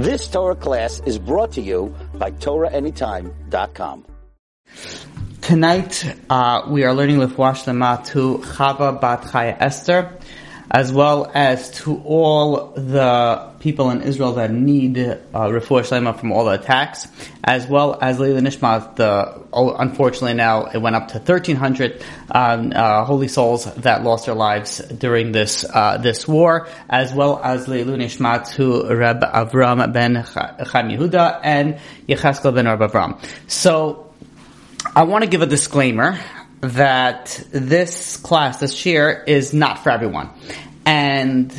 This Torah class is brought to you by TorahAnytime.com. Tonight, uh, we are learning with Washlema to Chava Bat Chaya Esther, as well as to all the people in Israel that need uh, refuah shlema from all the attacks, as well as Leila Nishmat. The oh, unfortunately now it went up to 1,300 um, uh, holy souls that lost their lives during this uh, this war, as well as Leila Nishmat to Reb Avram ben Chaim Yehuda and Yecheskel ben Reb Avram. So. I want to give a disclaimer that this class, this year, is not for everyone. And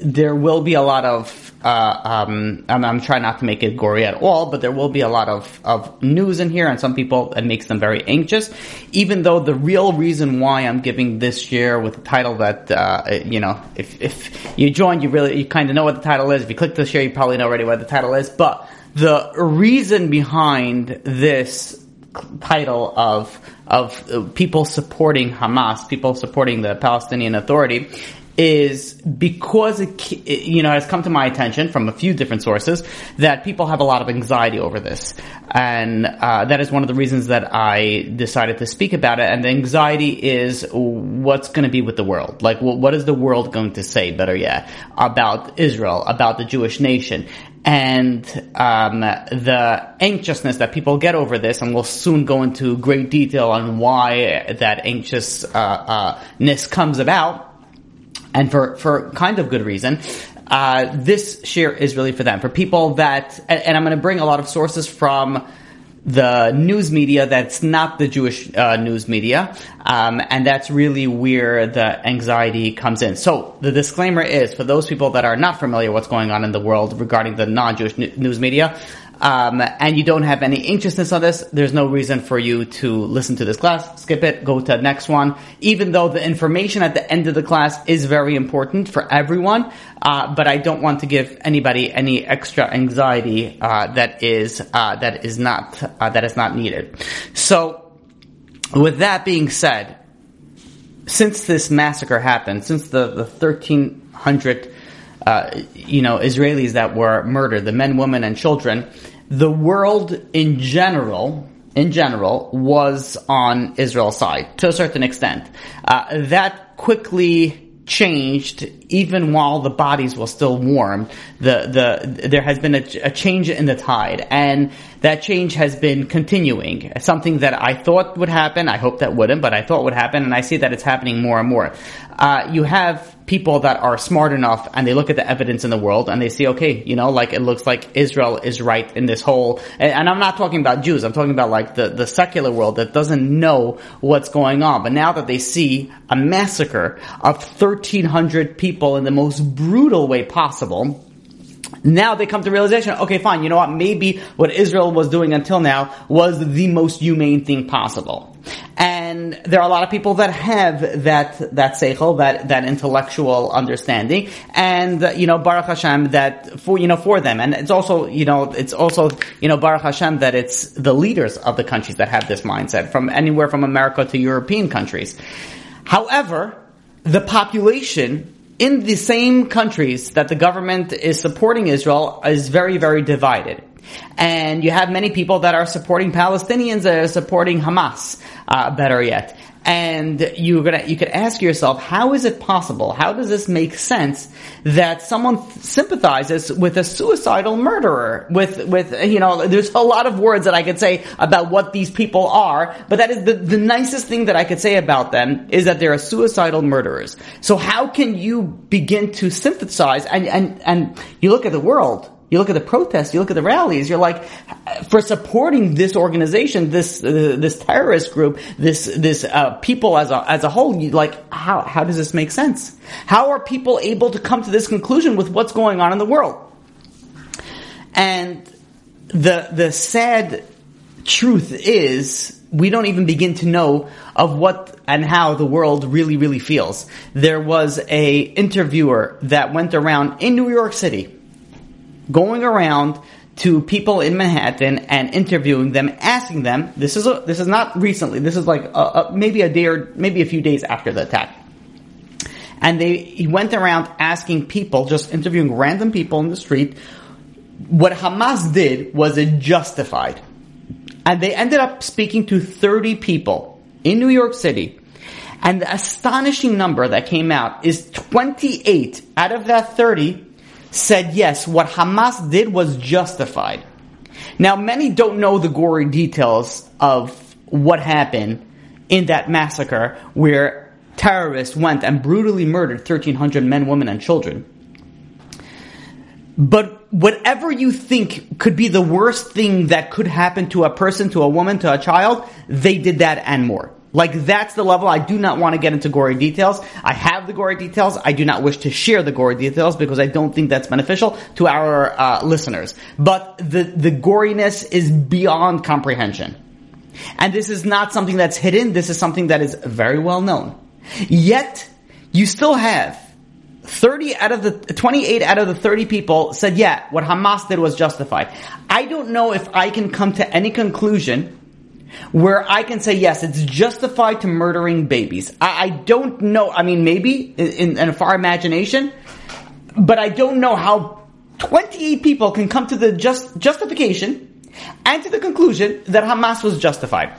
there will be a lot of, uh, um, I'm, I'm, trying not to make it gory at all, but there will be a lot of, of news in here and some people, it makes them very anxious. Even though the real reason why I'm giving this year with the title that, uh, you know, if, if you join, you really, you kind of know what the title is. If you click this year, you probably know already what the title is. But the reason behind this title of of people supporting Hamas, people supporting the Palestinian Authority, is because it, you know has come to my attention from a few different sources that people have a lot of anxiety over this, and uh, that is one of the reasons that I decided to speak about it. And the anxiety is what's going to be with the world, like what is the world going to say? Better yet, about Israel, about the Jewish nation, and um, the anxiousness that people get over this, and we'll soon go into great detail on why that anxiousness uh, uh, comes about and for, for kind of good reason. Uh, this share is really for them, for people that, and, and I'm going to bring a lot of sources from the news media that's not the Jewish uh, news media, um, and that's really where the anxiety comes in. So the disclaimer is for those people that are not familiar what's going on in the world regarding the non-Jewish news media um, and you don't have any anxiousness on this, there's no reason for you to listen to this class. Skip it, go to the next one. Even though the information at the end of the class is very important for everyone, uh, but I don't want to give anybody any extra anxiety uh, that is uh, that is not uh, that is not needed. So, with that being said, since this massacre happened, since the the 1300 uh, you know, Israelis that were murdered, the men, women, and children, the world in general, in general, was on Israel's side to a certain extent. Uh, that quickly changed even while the bodies were still warm. The the there has been a, a, change in the tide, and that change has been continuing. Something that I thought would happen, I hope that wouldn't, but I thought would happen, and I see that it's happening more and more. Uh, you have people that are smart enough and they look at the evidence in the world and they see, okay, you know, like it looks like Israel is right in this whole, and, and, I'm not talking about Jews, I'm talking about like the, the secular world that doesn't know what's going on. But now that they see a massacre of 1300 people in the most brutal way possible, now they come to realization, okay, fine, you know what, maybe what Israel was doing until now was the most humane thing possible. And there are a lot of people that have that, that seichel, that, that intellectual understanding, and, you know, Baruch Hashem, that for, you know, for them. And it's also, you know, it's also, you know, Baruch Hashem, that it's the leaders of the countries that have this mindset, from anywhere from America to European countries. However, the population in the same countries that the government is supporting Israel is very, very divided. And you have many people that are supporting Palestinians that are supporting Hamas, uh, better yet. And you're gonna, you could ask yourself, how is it possible? How does this make sense that someone sympathizes with a suicidal murderer? With, with, you know, there's a lot of words that I could say about what these people are, but that is the, the nicest thing that I could say about them is that they're a suicidal murderers. So how can you begin to sympathize and, and, and you look at the world, you look at the protests, you look at the rallies, you're like, for supporting this organization, this, uh, this terrorist group, this, this, uh, people as a, as a whole, you like, how, how does this make sense? How are people able to come to this conclusion with what's going on in the world? And the, the sad truth is, we don't even begin to know of what and how the world really, really feels. There was a interviewer that went around in New York City, going around to people in Manhattan and interviewing them, asking them. This is a, this is not recently. This is like a, a, maybe a day or maybe a few days after the attack. And they he went around asking people, just interviewing random people in the street, what Hamas did was it justified. And they ended up speaking to 30 people in New York City. And the astonishing number that came out is 28 out of that 30 said yes, what Hamas did was justified. Now, many don't know the gory details of what happened in that massacre where terrorists went and brutally murdered 1,300 men, women, and children. But whatever you think could be the worst thing that could happen to a person, to a woman, to a child, they did that and more. Like that's the level. I do not want to get into gory details. I have the gory details. I do not wish to share the gory details because I don't think that's beneficial to our uh, listeners. But the the goriness is beyond comprehension, and this is not something that's hidden. This is something that is very well known. Yet you still have 30 out of the 28 out of the 30 people said, yeah, what Hamas did was justified. I don't know if I can come to any conclusion where I can say, yes, it's justified to murdering babies. I, I don't know. I mean, maybe in, in a far imagination, but I don't know how 28 people can come to the just, justification and to the conclusion that Hamas was justified.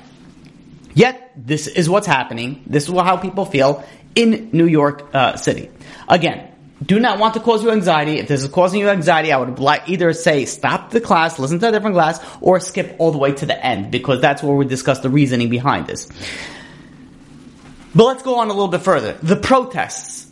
Yet, this is what's happening. This is how people feel in New York uh, City. Again, do not want to cause you anxiety. If this is causing you anxiety, I would either say stop the class, listen to a different class, or skip all the way to the end because that's where we discuss the reasoning behind this. But let's go on a little bit further. The protests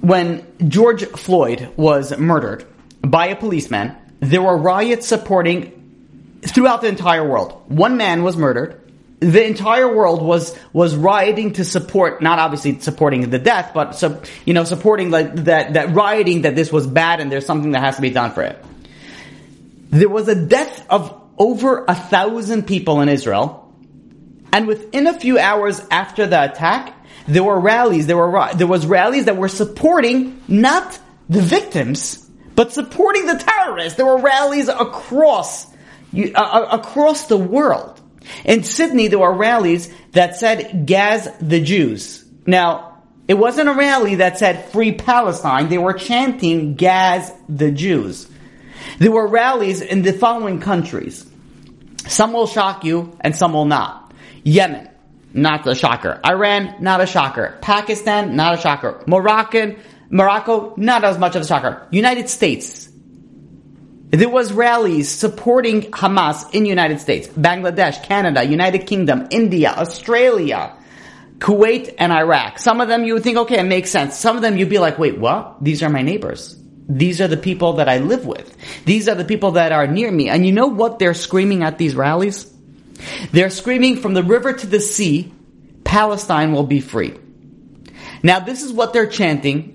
when George Floyd was murdered by a policeman, there were riots supporting throughout the entire world. One man was murdered the entire world was was rioting to support not obviously supporting the death but so, you know supporting like that that rioting that this was bad and there's something that has to be done for it. There was a death of over a thousand people in Israel and within a few hours after the attack there were rallies there were there was rallies that were supporting not the victims but supporting the terrorists. There were rallies across uh, across the world in Sydney, there were rallies that said Gaz the Jews. Now, it wasn't a rally that said Free Palestine. They were chanting Gaz the Jews. There were rallies in the following countries. Some will shock you and some will not. Yemen, not a shocker. Iran, not a shocker. Pakistan, not a shocker. Moroccan, Morocco, not as much of a shocker. United States, there was rallies supporting Hamas in United States, Bangladesh, Canada, United Kingdom, India, Australia, Kuwait, and Iraq. Some of them you would think, okay, it makes sense. Some of them you'd be like, wait, what? These are my neighbors. These are the people that I live with. These are the people that are near me. And you know what they're screaming at these rallies? They're screaming from the river to the sea, Palestine will be free. Now this is what they're chanting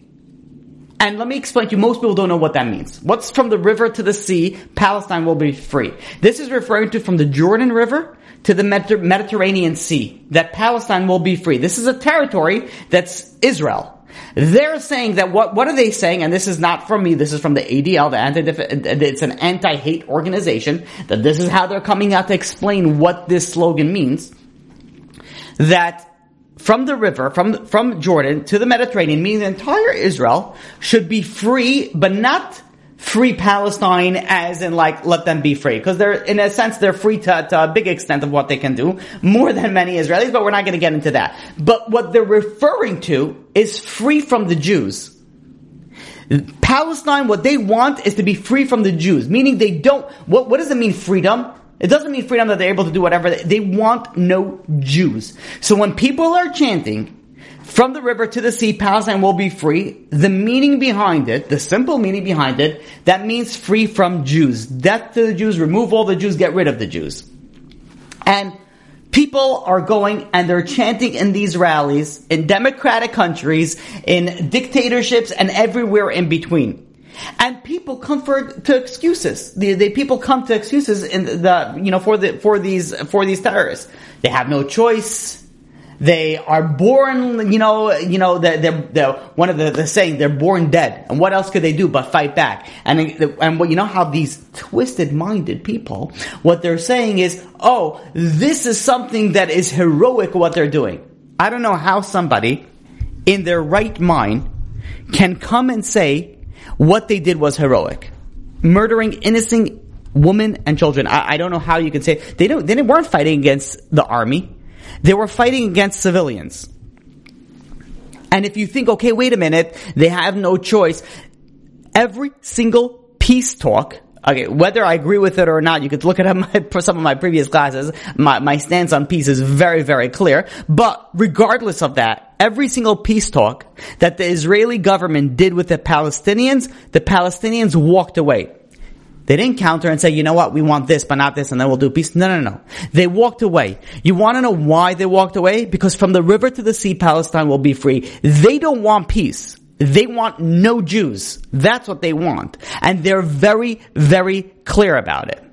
and let me explain to you, most people don't know what that means. What's from the river to the sea, Palestine will be free. This is referring to from the Jordan River to the Mediterranean Sea, that Palestine will be free. This is a territory that's Israel. They're saying that what, what are they saying? And this is not from me, this is from the ADL, the anti, it's an anti-hate organization, that this is how they're coming out to explain what this slogan means. That from the river, from, from Jordan to the Mediterranean, meaning the entire Israel, should be free, but not free Palestine as in like, let them be free. Because they're, in a sense, they're free to, to a big extent of what they can do, more than many Israelis, but we're not to get into that. But what they're referring to is free from the Jews. Palestine, what they want is to be free from the Jews, meaning they don't, what, what does it mean freedom? It doesn't mean freedom that they're able to do whatever they, they want no Jews. So when people are chanting, from the river to the sea, Palestine will be free. The meaning behind it, the simple meaning behind it, that means free from Jews. Death to the Jews, remove all the Jews, get rid of the Jews. And people are going and they're chanting in these rallies in democratic countries, in dictatorships, and everywhere in between. And people come for to excuses. The, the people come to excuses in the you know for the for these for these terrorists. They have no choice. They are born, you know, you know, they're, they're, they're one of the, the saying, they're born dead. And what else could they do but fight back? And, and what, you know how these twisted minded people, what they're saying is, oh, this is something that is heroic what they're doing. I don't know how somebody in their right mind can come and say what they did was heroic. murdering innocent women and children. I, I don't know how you can say they don't. They weren't fighting against the army; they were fighting against civilians. And if you think, okay, wait a minute, they have no choice. Every single peace talk Okay, whether I agree with it or not, you could look at my, some of my previous classes. My, my stance on peace is very, very clear. But regardless of that, every single peace talk that the Israeli government did with the Palestinians, the Palestinians walked away. They didn't counter and say, you know what, we want this, but not this, and then we'll do peace. No, no, no. They walked away. You want to know why they walked away? Because from the river to the sea, Palestine will be free. They don't want peace. They want no Jews. That's what they want. And they're very, very clear about it.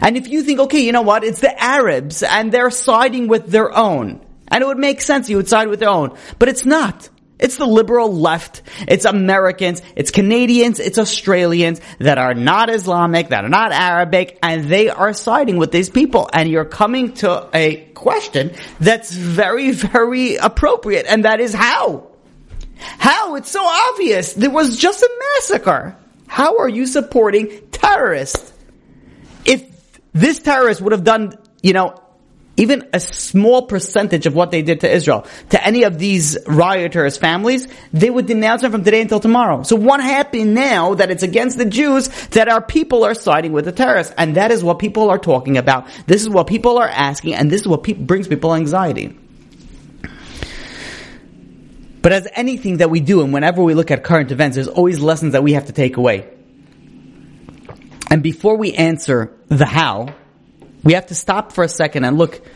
And if you think, okay, you know what, it's the Arabs and they're siding with their own. And it would make sense you would side with their own. But it's not. It's the liberal left. It's Americans. It's Canadians. It's Australians that are not Islamic, that are not Arabic, and they are siding with these people. And you're coming to a question that's very, very appropriate. And that is how? How? It's so obvious. There was just a massacre. How are you supporting terrorists? If this terrorist would have done, you know, even a small percentage of what they did to Israel, to any of these rioters' families, they would denounce them from today until tomorrow. So what happened now that it's against the Jews that our people are siding with the terrorists? And that is what people are talking about. This is what people are asking, and this is what pe- brings people anxiety. But as anything that we do, and whenever we look at current events, there's always lessons that we have to take away. And before we answer the how, we have to stop for a second and look,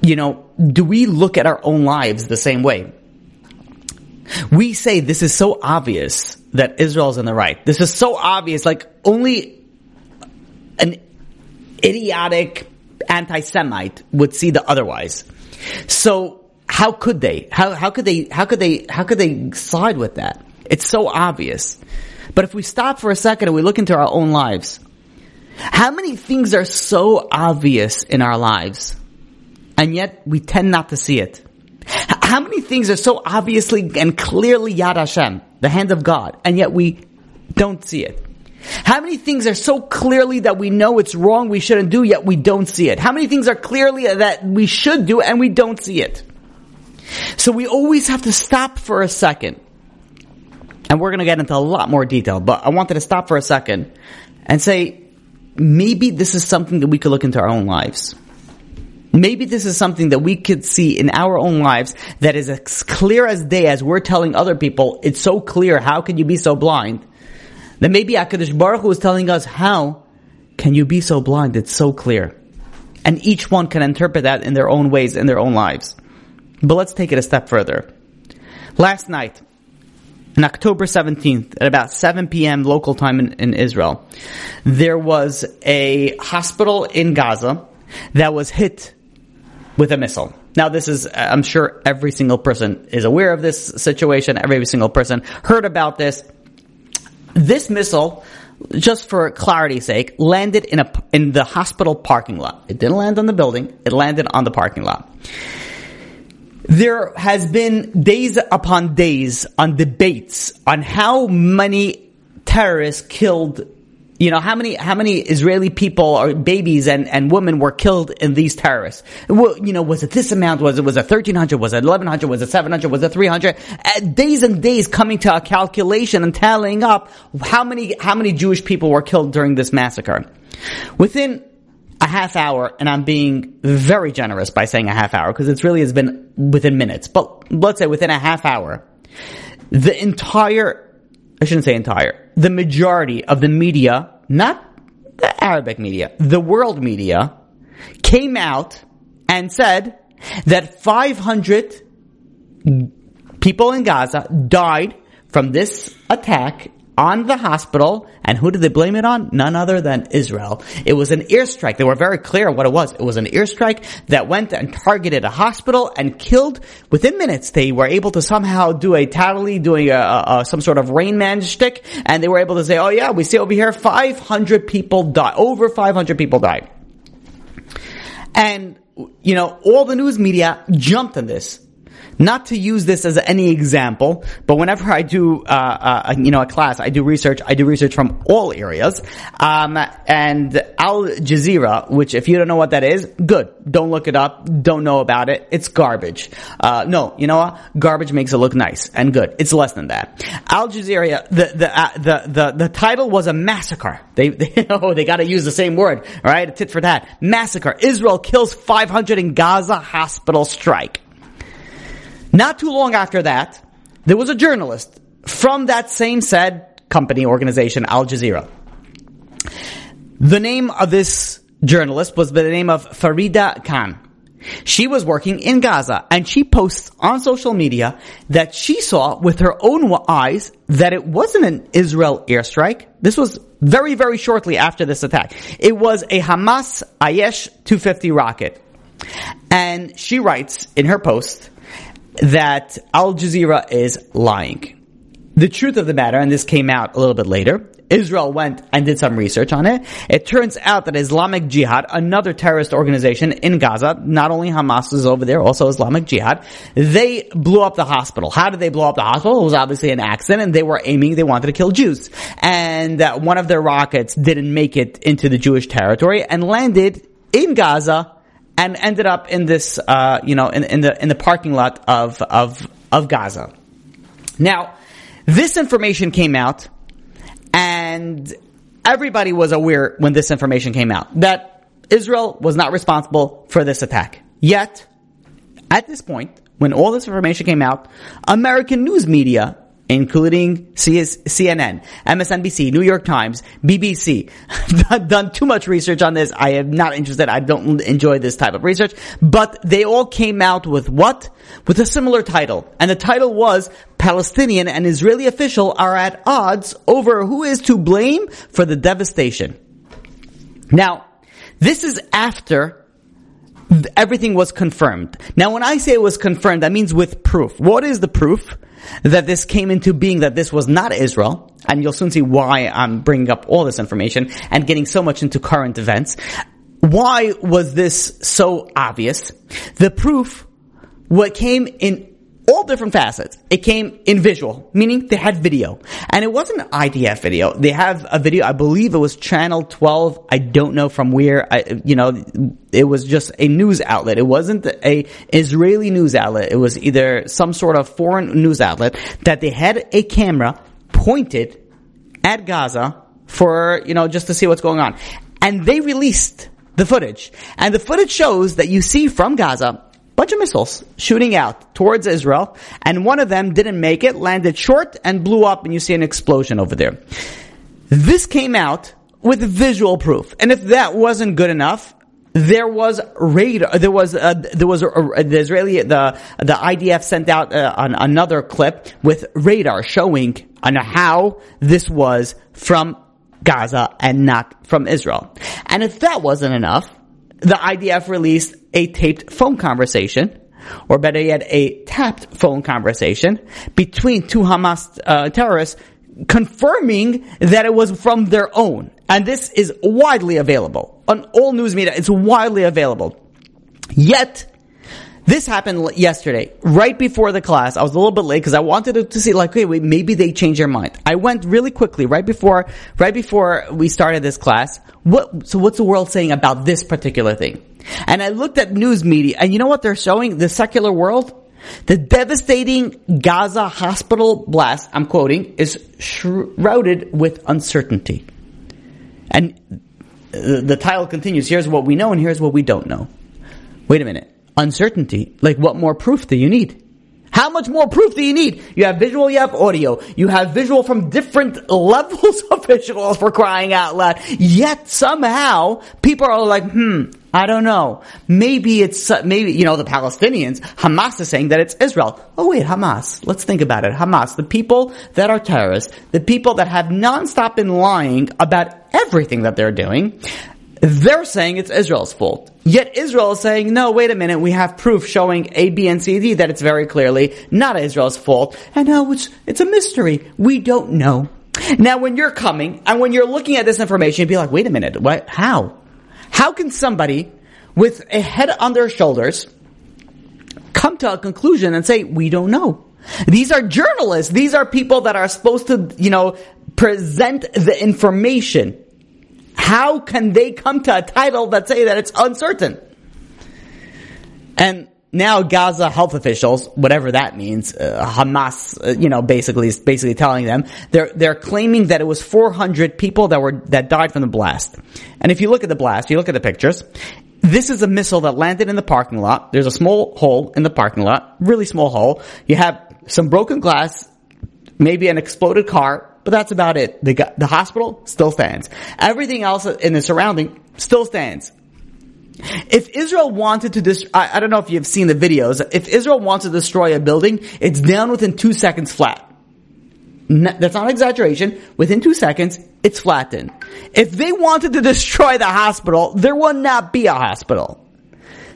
you know, do we look at our own lives the same way? We say this is so obvious that Israel's in the right. This is so obvious, like only an idiotic anti-Semite would see the otherwise. So how could they? How, how could they, how could they, how could they side with that? It's so obvious. But if we stop for a second and we look into our own lives, how many things are so obvious in our lives and yet we tend not to see it? How many things are so obviously and clearly Yad Hashem, the hand of God, and yet we don't see it? How many things are so clearly that we know it's wrong, we shouldn't do, yet we don't see it? How many things are clearly that we should do and we don't see it? So we always have to stop for a second. And we're going to get into a lot more detail, but I wanted to stop for a second and say, maybe this is something that we could look into our own lives. Maybe this is something that we could see in our own lives that is as clear as day as we're telling other people, it's so clear, how can you be so blind? Then maybe HaKadosh Baruch Hu is telling us, how can you be so blind? It's so clear. And each one can interpret that in their own ways, in their own lives. But let's take it a step further. Last night, on October 17th, at about 7 p.m. local time in, in, Israel, there was a hospital in Gaza that was hit with a missile. Now this is, I'm sure every single person is aware of this situation, every single person heard about this. This missile, just for clarity's sake, landed in a, in the hospital parking lot. It didn't land on the building, it landed on the parking lot. There has been days upon days on debates on how many terrorists killed you know how many how many Israeli people or babies and, and women were killed in these terrorists? Well, you know, was it this amount? Was it was it thirteen hundred? Was it eleven hundred? Was it seven hundred? Was it three hundred? Uh, days and days coming to a calculation and tallying up how many how many Jewish people were killed during this massacre. Within a half hour, and I'm being very generous by saying a half hour because it really has been within minutes, but let's say within a half hour, the entire, I shouldn't say entire, the majority of the media, not the Arabic media, the world media, came out and said that 500 people in Gaza died from this attack on the hospital. And who did they blame it on? None other than Israel. It was an airstrike. They were very clear what it was. It was an airstrike that went and targeted a hospital and killed within minutes. They were able to somehow do a tally, doing a, a, some sort of Rain Man shtick, and they were able to say, "Oh yeah, we see over here, 500 people die. Over 500 people died." And you know, all the news media jumped on this. Not to use this as any example, but whenever I do, uh, uh, you know, a class, I do research. I do research from all areas. Um, and Al Jazeera, which if you don't know what that is, good. Don't look it up. Don't know about it. It's garbage. Uh, no, you know what? Garbage makes it look nice and good. It's less than that. Al Jazeera, the the uh, the the the title was a massacre. They, they oh they got to use the same word, right? A tit for tat. Massacre. Israel kills 500 in Gaza hospital strike. Not too long after that, there was a journalist from that same said company organization, Al Jazeera. The name of this journalist was by the name of Farida Khan. She was working in Gaza and she posts on social media that she saw with her own eyes that it wasn't an Israel airstrike. This was very, very shortly after this attack. It was a Hamas Ayyash 250 rocket. And she writes in her post that Al Jazeera is lying. The truth of the matter, and this came out a little bit later, Israel went and did some research on it. It turns out that Islamic Jihad, another terrorist organization in Gaza, not only Hamas is over there, also Islamic Jihad, they blew up the hospital. How did they blow up the hospital? It was obviously an accident and they were aiming, they wanted to kill Jews. And uh, one of their rockets didn't make it into the Jewish territory and landed in Gaza and ended up in this, uh, you know, in, in, the in the parking lot of of of Gaza. Now, this information came out, and everybody was aware when this information came out that Israel was not responsible for this attack. Yet, at this point, when all this information came out, American news media including CNN, MSNBC, New York Times, BBC. I've done too much research on this. I am not interested. I don't enjoy this type of research. But they all came out with what? With a similar title. And the title was Palestinian and Israeli official are at odds over who is to blame for the devastation. Now, this is after everything was confirmed. Now when I say it was confirmed, that means with proof. What is the proof? That this came into being that this was not Israel, and you'll soon see why I'm bringing up all this information and getting so much into current events. Why was this so obvious? The proof, what came in all different facets. It came in visual, meaning they had video. And it wasn't IDF video. They have a video, I believe it was channel 12. I don't know from where, I, you know, it was just a news outlet. It wasn't a Israeli news outlet. It was either some sort of foreign news outlet that they had a camera pointed at Gaza for, you know, just to see what's going on. And they released the footage. And the footage shows that you see from Gaza bunch of missiles shooting out towards Israel, and one of them didn't make it, landed short and blew up, and you see an explosion over there. This came out with visual proof, and if that wasn't good enough, there was radar. There was uh, there was a, a, the Israeli the the IDF sent out uh, an, another clip with radar showing on how this was from Gaza and not from Israel. And if that wasn't enough, the IDF released a taped phone conversation, or better yet, a tapped phone conversation between two Hamas uh, terrorists confirming that it was from their own. And this is widely available. On all news media, it's widely available. Yet, this happened yesterday, right before the class. I was a little bit late because I wanted to see, like, okay, wait, maybe they changed their mind. I went really quickly, right before, right before we started this class. What, so what's the world saying about this particular thing? And I looked at news media, and you know what they're showing? The secular world? The devastating Gaza hospital blast, I'm quoting, is shrouded with uncertainty. And uh, the title continues, here's what we know and here's what we don't know. Wait a minute. Uncertainty? Like what more proof do you need? How much more proof do you need? You have visual, you have audio. You have visual from different levels of visuals for crying out loud. Yet somehow people are like, hmm, I don't know. Maybe it's, maybe, you know, the Palestinians, Hamas is saying that it's Israel. Oh wait, Hamas. Let's think about it. Hamas, the people that are terrorists, the people that have nonstop been lying about everything that they're doing, they're saying it's Israel's fault. Yet Israel is saying, no, wait a minute, we have proof showing A, B, and C, D that it's very clearly not Israel's fault. And now it's, it's a mystery. We don't know. Now when you're coming and when you're looking at this information, you'd be like, wait a minute, what, how? How can somebody with a head on their shoulders come to a conclusion and say, we don't know. These are journalists. These are people that are supposed to, you know, present the information. How can they come to a title that say that it's uncertain? And now Gaza health officials, whatever that means, uh, Hamas, uh, you know, basically is basically telling them they're they're claiming that it was 400 people that were that died from the blast. And if you look at the blast, you look at the pictures. This is a missile that landed in the parking lot. There's a small hole in the parking lot, really small hole. You have some broken glass, maybe an exploded car, but that's about it. The the hospital still stands. Everything else in the surrounding still stands. If Israel wanted to destroy, I, I, don't know if you've seen the videos. If Israel wants to destroy a building, it's down within two seconds flat. that's not exaggeration. Within two seconds, it's flattened. If they wanted to destroy the hospital, there will not be a hospital.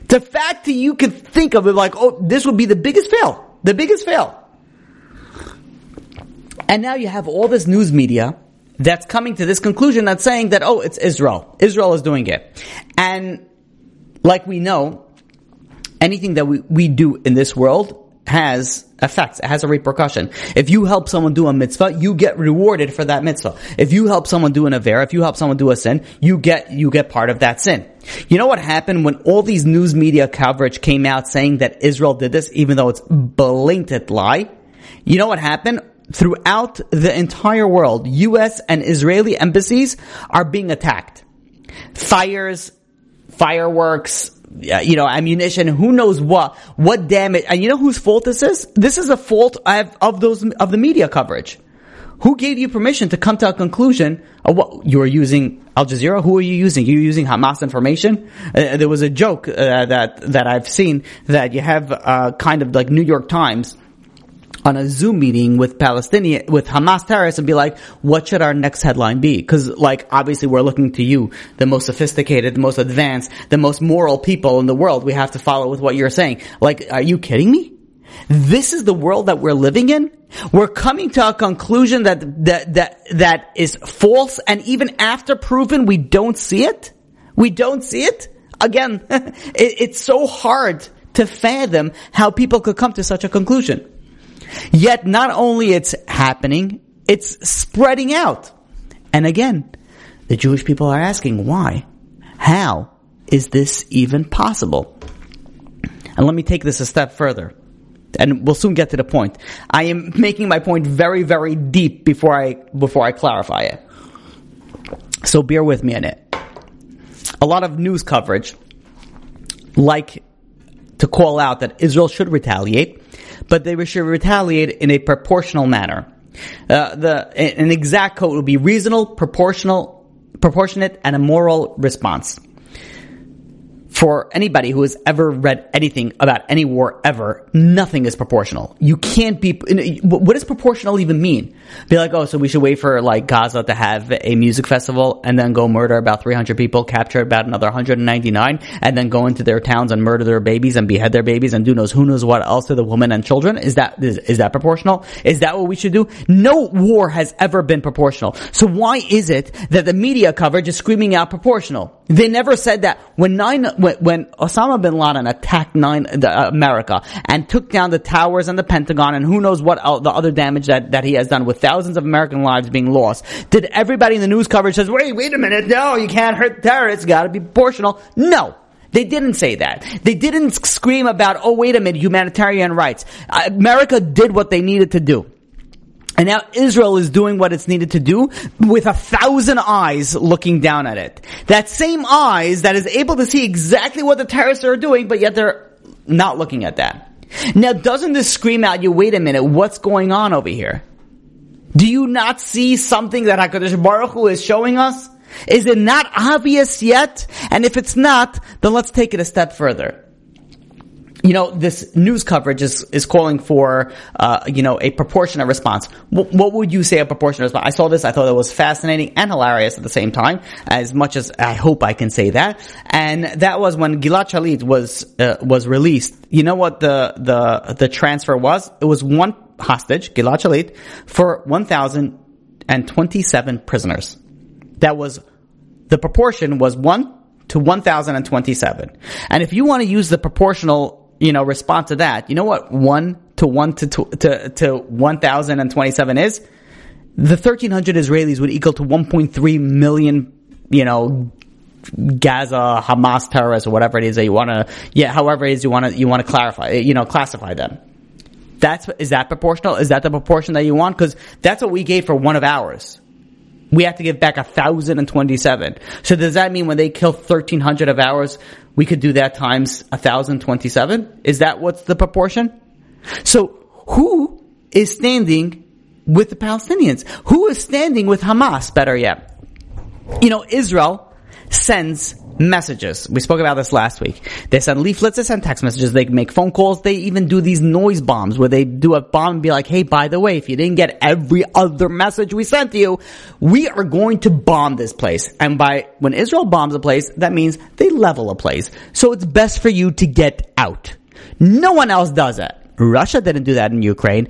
The fact that you can think of it like, oh, this would be the biggest fail. The biggest fail. And now you have all this news media that's coming to this conclusion that's saying that, oh, it's Israel. Israel is doing it. And like we know, anything that we, we do in this world has effects. It has a repercussion. If you help someone do a mitzvah, you get rewarded for that mitzvah. If you help someone do an aver, if you help someone do a sin, you get, you get part of that sin. You know what happened when all these news media coverage came out saying that Israel did this, even though it's blatant lie? You know what happened? Throughout the entire world, US and Israeli embassies are being attacked. Fires, fireworks, you know, ammunition, who knows what, what damage, and you know whose fault this is? This is a fault of, of those, of the media coverage. Who gave you permission to come to a conclusion of what you are using Al Jazeera? Who are you using? You're using Hamas information? Uh, there was a joke uh, that that I've seen that you have uh, kind of like New York Times on a Zoom meeting with Palestinian, with Hamas terrorists and be like, what should our next headline be? Cause like, obviously we're looking to you, the most sophisticated, the most advanced, the most moral people in the world. We have to follow with what you're saying. Like, are you kidding me? This is the world that we're living in. We're coming to a conclusion that, that, that, that is false and even after proven, we don't see it. We don't see it. Again, it, it's so hard to fathom how people could come to such a conclusion. Yet not only it's happening, it's spreading out. And again, the Jewish people are asking why? How is this even possible? And let me take this a step further. And we'll soon get to the point. I am making my point very, very deep before I, before I clarify it. So bear with me on it. A lot of news coverage like to call out that Israel should retaliate but they should retaliate in a proportional manner. Uh, the an exact quote would be reasonable, proportional, proportionate, and a moral response for anybody who has ever read anything about any war ever, nothing is proportional. You can't be, what does proportional even mean? Be like, oh, so we should wait for like Gaza to have a music festival and then go murder about 300 people, capture about another 199, and then go into their towns and murder their babies and behead their babies and do knows who knows what else to the women and children? Is that, is, is that proportional? Is that what we should do? No war has ever been proportional. So why is it that the media coverage is screaming out proportional? They never said that when nine, when, when Osama bin Laden attacked nine, uh, America and took down the towers and the Pentagon and who knows what uh, the other damage that, that he has done with thousands of American lives being lost, did everybody in the news coverage says, wait, wait a minute, no, you can't hurt terrorists, gotta be proportional. No. They didn't say that. They didn't scream about, oh wait a minute, humanitarian rights. America did what they needed to do. And now Israel is doing what it's needed to do with a thousand eyes looking down at it. That same eyes that is able to see exactly what the terrorists are doing, but yet they're not looking at that. Now doesn't this scream out you, wait a minute, what's going on over here? Do you not see something that HaKadosh Baruch Hu is showing us? Is it not obvious yet? And if it's not, then let's take it a step further you know, this news coverage is, is calling for, uh, you know, a proportionate response. W- what would you say a proportionate response? I saw this, I thought it was fascinating and hilarious at the same time, as much as I hope I can say that. And that was when Gilad Shalit was, uh, was released. You know what the, the, the transfer was? It was one hostage, Gilad Shalit, for 1,027 prisoners. That was, the proportion was one to 1,027. And if you want to use the proportional you know, respond to that. You know what one to one to to to one thousand and twenty seven is? The thirteen hundred Israelis would equal to one point three million, you know, Gaza Hamas terrorists or whatever it is that you want to, yeah, however it is you want to you want to clarify, you know, classify them. That's is that proportional? Is that the proportion that you want? Because that's what we gave for one of ours. We have to give back a thousand and twenty-seven. So does that mean when they kill thirteen hundred of ours, we could do that times a thousand twenty-seven? Is that what's the proportion? So who is standing with the Palestinians? Who is standing with Hamas? Better yet, you know, Israel sends messages. We spoke about this last week. They send leaflets, they send text messages, they make phone calls, they even do these noise bombs where they do a bomb and be like, hey, by the way, if you didn't get every other message we sent you, we are going to bomb this place. And by, when Israel bombs a place, that means they level a place. So it's best for you to get out. No one else does it. Russia didn't do that in Ukraine.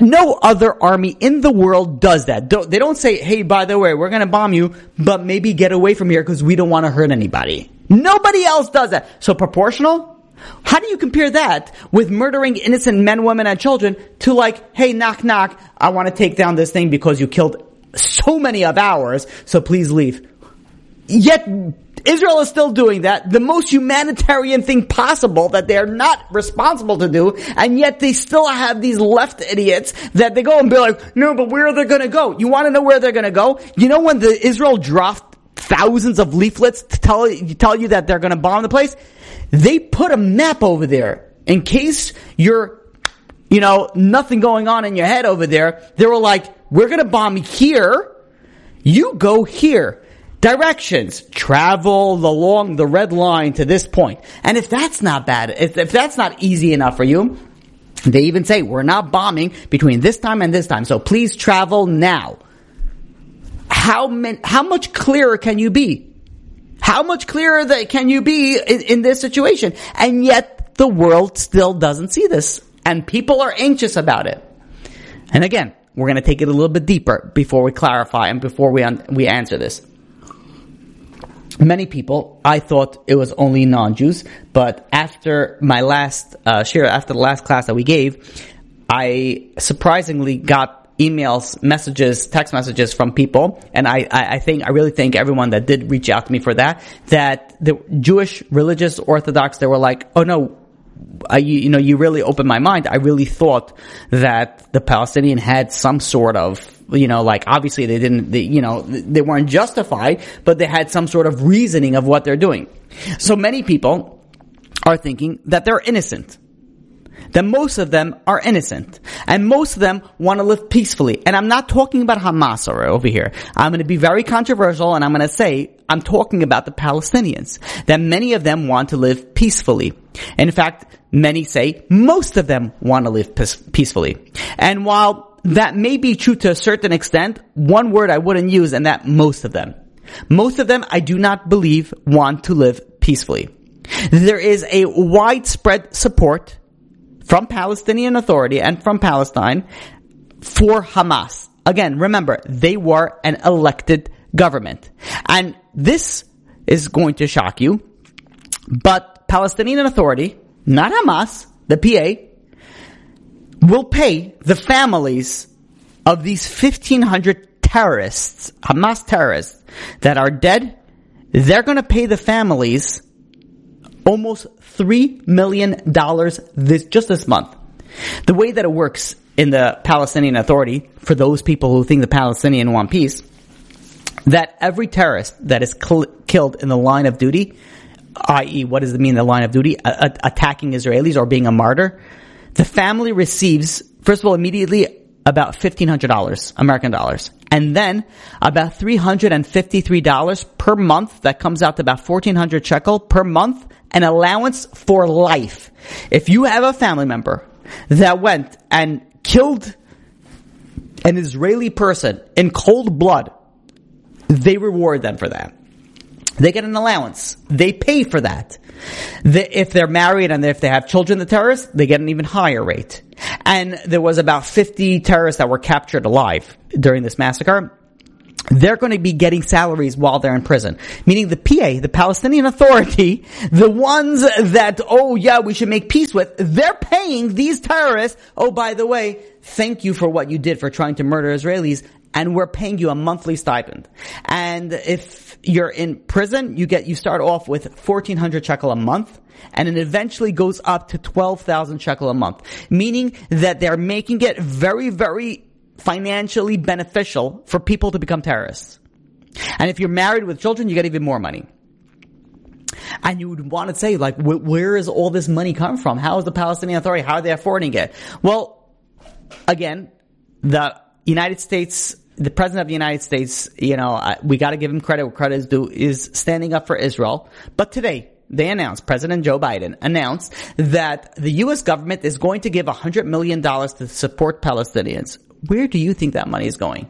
No other army in the world does that. They don't say, hey, by the way, we're going to bomb you, but maybe get away from here because we don't want to hurt anybody. Nobody else does that. So proportional? How do you compare that with murdering innocent men, women, and children to like, hey, knock, knock, I want to take down this thing because you killed so many of ours, so please leave. Yet Israel is still doing that, the most humanitarian thing possible that they're not responsible to do, and yet they still have these left idiots that they go and be like, no, but where are they gonna go? You wanna know where they're gonna go? You know when the Israel dropped thousands of leaflets to tell, tell you that they're gonna bomb the place? They put a map over there in case you're, you know, nothing going on in your head over there. They were like, we're gonna bomb here, you go here directions. Travel along the red line to this point. And if that's not bad, if, if that's not easy enough for you, they even say, we're not bombing between this time and this time, so please travel now. How how much clearer can you be? How much clearer that can you be in, in this situation? And yet the world still doesn't see this. And people are anxious about it. And again, we're going to take it a little bit deeper before we clarify and before we, un- we answer this many people, I thought it was only non-Jews, but after my last uh, share, after the last class that we gave, I surprisingly got emails, messages, text messages from people, and I, I, I think, I really think everyone that did reach out to me for that, that the Jewish religious Orthodox, they were like, oh no, I, you, know, you really opened my mind. I really thought that the Palestinian had some sort of, you know, like obviously they didn't, they, you know, they weren't justified, but they had some sort of reasoning of what they're doing. So many people are thinking that they're innocent. That most of them are innocent. And most of them want to live peacefully. And I'm not talking about Hamas over here. I'm going to be very controversial and I'm going to say I'm talking about the Palestinians. That many of them want to live peacefully. In fact, many say most of them want to live peacefully. And while that may be true to a certain extent, one word I wouldn't use and that most of them. Most of them I do not believe want to live peacefully. There is a widespread support from Palestinian Authority and from Palestine for Hamas. Again, remember, they were an elected government. And this is going to shock you, but Palestinian Authority, not Hamas, the PA, will pay the families of these 1500 terrorists, Hamas terrorists that are dead. They're to pay the families almost $3 million this, just this month. The way that it works in the Palestinian Authority, for those people who think the Palestinian want peace, that every terrorist that is cl- killed in the line of duty, i.e., what does it mean the line of duty? A- attacking Israelis or being a martyr, the family receives, first of all, immediately about $1,500 American dollars. And then about $353 per month, that comes out to about 1400 shekel per month, an allowance for life. If you have a family member that went and killed an Israeli person in cold blood, they reward them for that. They get an allowance. They pay for that. if they're married and if they have children, the terrorists, they get an even higher rate. And there was about 50 terrorists that were captured alive during this massacre. They're going to be getting salaries while they're in prison. Meaning the PA, the Palestinian Authority, the ones that, oh yeah, we should make peace with, they're paying these terrorists, oh by the way, thank you for what you did for trying to murder Israelis, and we're paying you a monthly stipend. And if you're in prison, you get, you start off with 1400 shekel a month, and it eventually goes up to 12,000 shekel a month. Meaning that they're making it very, very financially beneficial for people to become terrorists. And if you're married with children, you get even more money. And you would want to say, like, wh- where is all this money come from? How is the Palestinian Authority, how are they affording it? Well, again, the United States, the President of the United States, you know, we gotta give him credit where credit is due, is standing up for Israel. But today, they announced, President Joe Biden announced that the U.S. government is going to give $100 million to support Palestinians where do you think that money is going?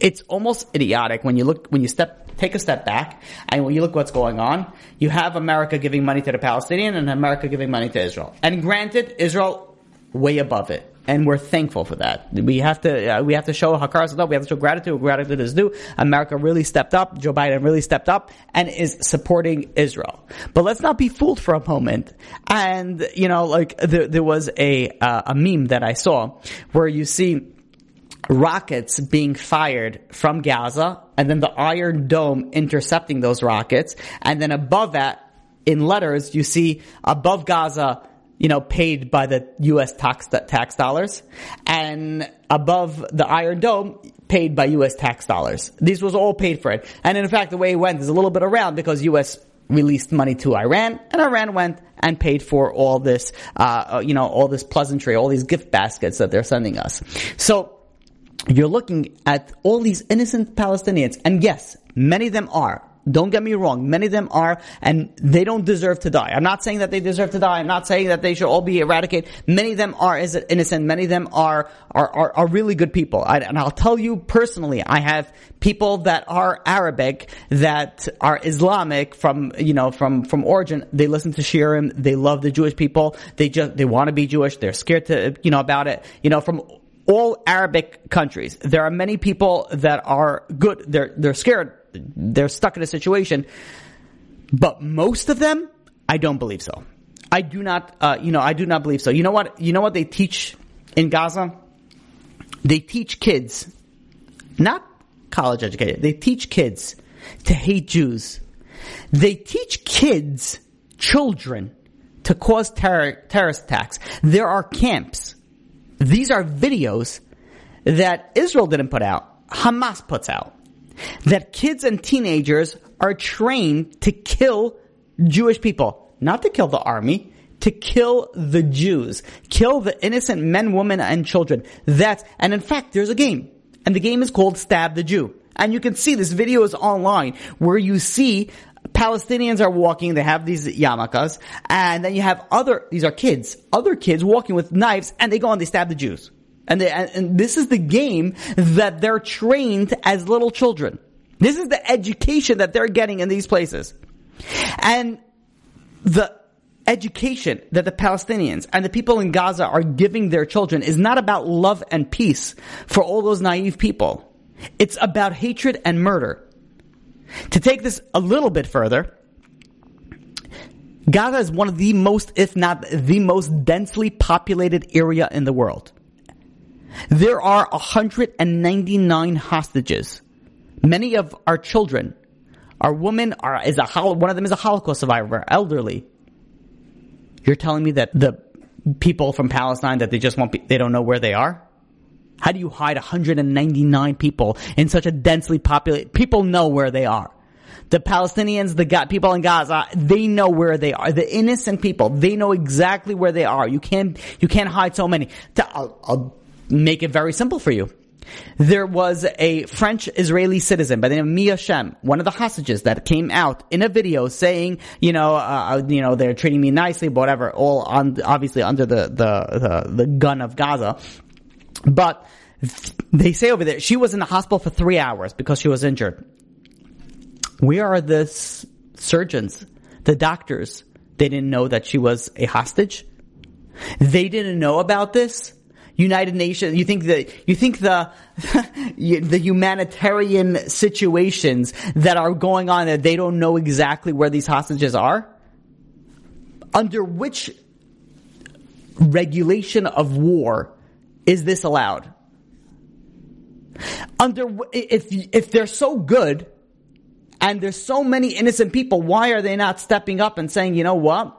It's almost idiotic when you look, when you step, take a step back and when you look what's going on, you have America giving money to the Palestinian and America giving money to Israel. And granted, Israel way above it. And we're thankful for that. We have to, uh, we have to show Hakar We have to show gratitude. Gratitude is due. America really stepped up. Joe Biden really stepped up and is supporting Israel. But let's not be fooled for a moment. And, you know, like there, there was a, uh, a meme that I saw where you see rockets being fired from Gaza and then the Iron Dome intercepting those rockets. And then above that, in letters, you see above Gaza, you know, paid by the U.S. tax, tax dollars and above the Iron Dome, paid by U.S. tax dollars. These was all paid for it. And in fact, the way it went is a little bit around because U.S. released money to Iran and Iran went and paid for all this, uh, you know, all this pleasantry, all these gift baskets that they're sending us. So, you're looking at all these innocent Palestinians, and yes, many of them are don't get me wrong. Many of them are, and they don't deserve to die. I'm not saying that they deserve to die. I'm not saying that they should all be eradicated. Many of them are innocent. Many of them are are are, are really good people. I, and I'll tell you personally, I have people that are Arabic that are Islamic from you know from from origin. They listen to Shiurim. They love the Jewish people. They just they want to be Jewish. They're scared to you know about it. You know from all Arabic countries. There are many people that are good. They're they're scared they're stuck in a situation. But most of them, I don't believe so. I do not, uh, you know, I do not believe so. You know what? You know what they teach in Gaza? They teach kids, not college educated. They teach kids to hate Jews. They teach kids, children, to cause terror, terrorist attacks. There are camps. These are videos that Israel didn't put out. Hamas puts out that kids and teenagers are trained to kill Jewish people, not to kill the army, to kill the Jews, kill the innocent men, women, and children. That's, and in fact, there's a game, and the game is called Stab the Jew. And you can see this video is online where you see Palestinians are walking, they have these yarmulkes, and then you have other, these are kids, other kids walking with knives, and they go and they stab the Jews. And, they, and this is the game that they're trained as little children. This is the education that they're getting in these places. And the education that the Palestinians and the people in Gaza are giving their children is not about love and peace for all those naive people. It's about hatred and murder. To take this a little bit further, Gaza is one of the most, if not the most densely populated area in the world. There are 199 hostages. Many of our children, our women are, is a, one of them is a Holocaust survivor, elderly. You're telling me that the people from Palestine that they just won't they don't know where they are? How do you hide 199 people in such a densely populated, people know where they are. The Palestinians, the people in Gaza, they know where they are. The innocent people, they know exactly where they are. You can't, you can't hide so many. I'll, I'll make it very simple for you. There was a French Israeli citizen by the name of Mia Schem, one of the hostages that came out in a video saying, you know, uh, you know, they're treating me nicely, whatever, all on, obviously under the, the, the, the gun of Gaza. But they say over there, she was in the hospital for three hours because she was injured. Where are the surgeons, the doctors? They didn't know that she was a hostage. They didn't know about this United Nations, you think that, you think the, the humanitarian situations that are going on that they don't know exactly where these hostages are? Under which regulation of war is this allowed? Under, if, if they're so good, and there's so many innocent people, why are they not stepping up and saying, you know what?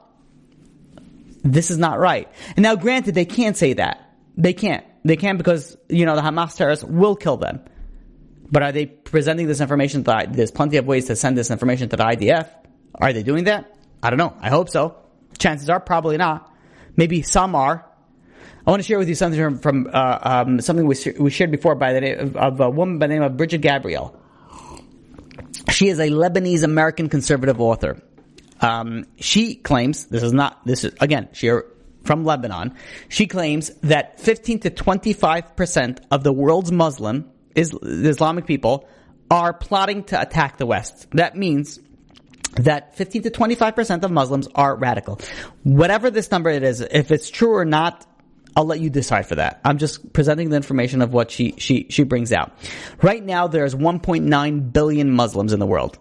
This is not right. And now granted, they can't say that. They can't. They can't because, you know, the Hamas terrorists will kill them. But are they presenting this information to there's plenty of ways to send this information to the IDF. Are they doing that? I don't know. I hope so. Chances are probably not. Maybe some are. I want to share with you something from, from uh, um, something we, we shared before by the name of, of, a woman by the name of Brigitte Gabriel. She is a Lebanese American conservative author. Um, she claims this is not this is again she from Lebanon. She claims that 15 to 25 percent of the world's Muslim is Islamic people are plotting to attack the West. That means that 15 to 25% of Muslims are radical. Whatever this number it is, if it's true or not, I'll let you decide for that. I'm just presenting the information of what she, she, she brings out. Right now, there's 1.9 billion Muslims in the world.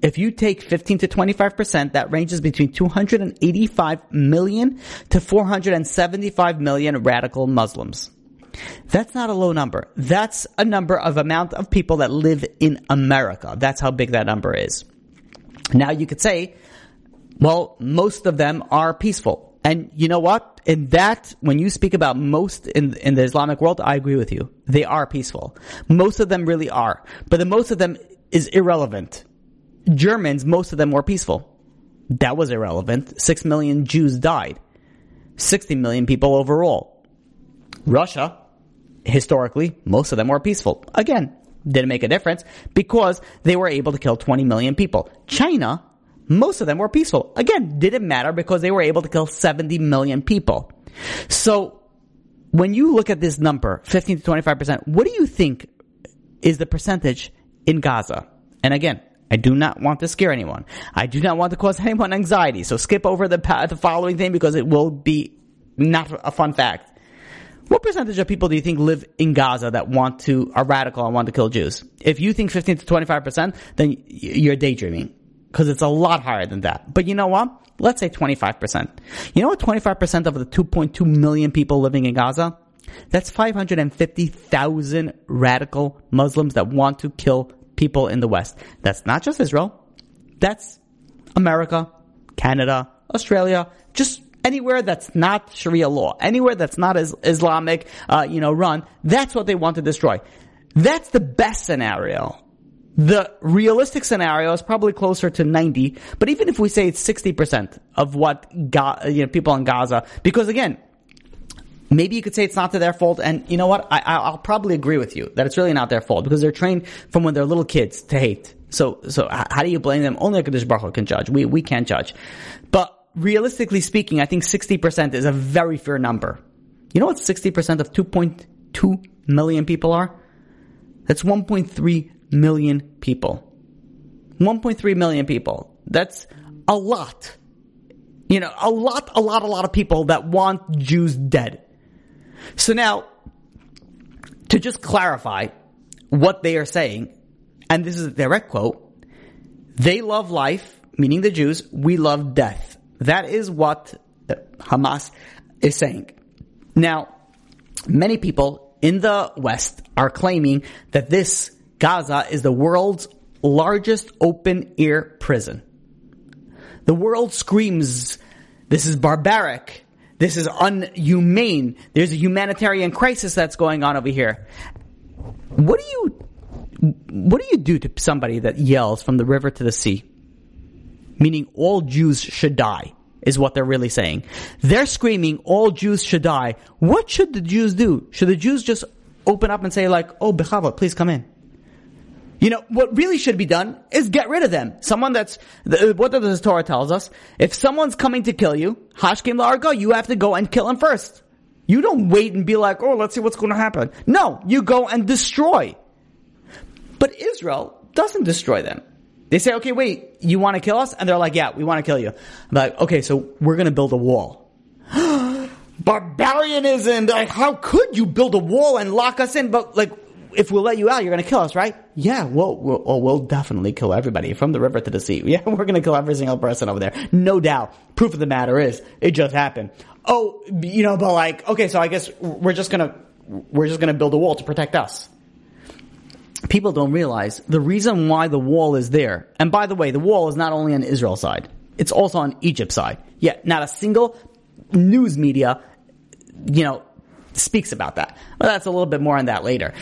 If you take 15 to 25%, that ranges between 285 million to 475 million radical Muslims. That's not a low number. That's a number of amount of people that live in America. That's how big that number is. Now you could say, well, most of them are peaceful. And you know what? In that, when you speak about most in, in the Islamic world, I agree with you. They are peaceful. Most of them really are. But the most of them is irrelevant. Germans, most of them were peaceful. That was irrelevant. Six million Jews died. 60 million people overall. Russia, historically, most of them were peaceful. Again, didn't make a difference because they were able to kill 20 million people. China, most of them were peaceful. Again, didn't matter because they were able to kill 70 million people. So when you look at this number, 15 to 25%, what do you think is the percentage in Gaza? And again, I do not want to scare anyone. I do not want to cause anyone anxiety. So skip over the, the following thing because it will be not a fun fact. What percentage of people do you think live in Gaza that want to, are radical and want to kill Jews? If you think 15 to 25%, then you're daydreaming because it's a lot higher than that. But you know what? Let's say 25%. You know what 25% of the 2.2 million people living in Gaza? That's 550,000 radical Muslims that want to kill people in the West. That's not just Israel. That's America, Canada, Australia, just anywhere that's not Sharia law, anywhere that's not Islamic, uh, you know, run. That's what they want to destroy. That's the best scenario. The realistic scenario is probably closer to 90, but even if we say it's 60% of what Ga- you know, people in Gaza, because again, maybe you could say it's not to their fault, and you know what? I, will probably agree with you that it's really not their fault because they're trained from when they're little kids to hate. So, so how do you blame them? Only Hakadosh Baruch Hu can judge. We we can't judge, but realistically speaking, I think 60% is a very fair number. You know what 60% of 2.2 million people are? That's 1.3 million people. 1.3 million people. That's a lot. You know, a lot, a lot, a lot of people that want Jews dead. So now, to just clarify what they are saying, and this is a direct quote, they love life, meaning the Jews, we love death. That is what uh, Hamas is saying. Now, many people in the West are claiming that this Gaza is the world's largest open air prison. The world screams, this is barbaric. This is unhumane. There's a humanitarian crisis that's going on over here. What do you, what do you do to somebody that yells from the river to the sea? Meaning all Jews should die is what they're really saying. They're screaming all Jews should die. What should the Jews do? Should the Jews just open up and say like, oh, Bechava, please come in? You know, what really should be done is get rid of them. Someone that's, what the Torah tells us, if someone's coming to kill you, Hashkim Largo, you have to go and kill him first. You don't wait and be like, oh, let's see what's going to happen. No, you go and destroy. But Israel doesn't destroy them. They say, okay, wait, you want to kill us? And they're like, yeah, we want to kill you. I'm like, okay, so we're going to build a wall. barbarianism. Like, how could you build a wall and lock us in? But like, if we'll let you out, you're going to kill us, right? Yeah, we'll, we'll, oh, we'll definitely kill everybody from the river to the sea. Yeah, we're going to kill every single person over there. No doubt. Proof of the matter is, it just happened. Oh, you know, but like, okay, so I guess we're just going to, we're just going to build a wall to protect us. People don't realize the reason why the wall is there. And by the way, the wall is not only on Israel's side. It's also on Egypt's side. Yet, not a single news media, you know, speaks about that. But that's a little bit more on that later.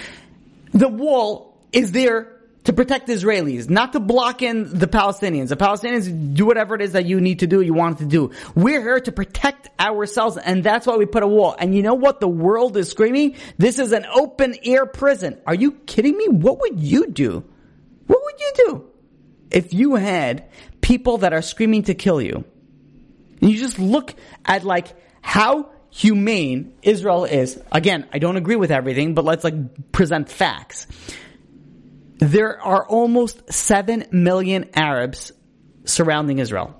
The wall is there to protect Israelis, not to block in the Palestinians. The Palestinians do whatever it is that you need to do, you want to do. We're here to protect ourselves, and that's why we put a wall. And you know what? The world is screaming, this is an open air prison. Are you kidding me? What would you do? What would you do? If you had people that are screaming to kill you, and you just look at like how humane Israel is. Again, I don't agree with everything, but let's like present facts. There are almost 7 million Arabs surrounding Israel,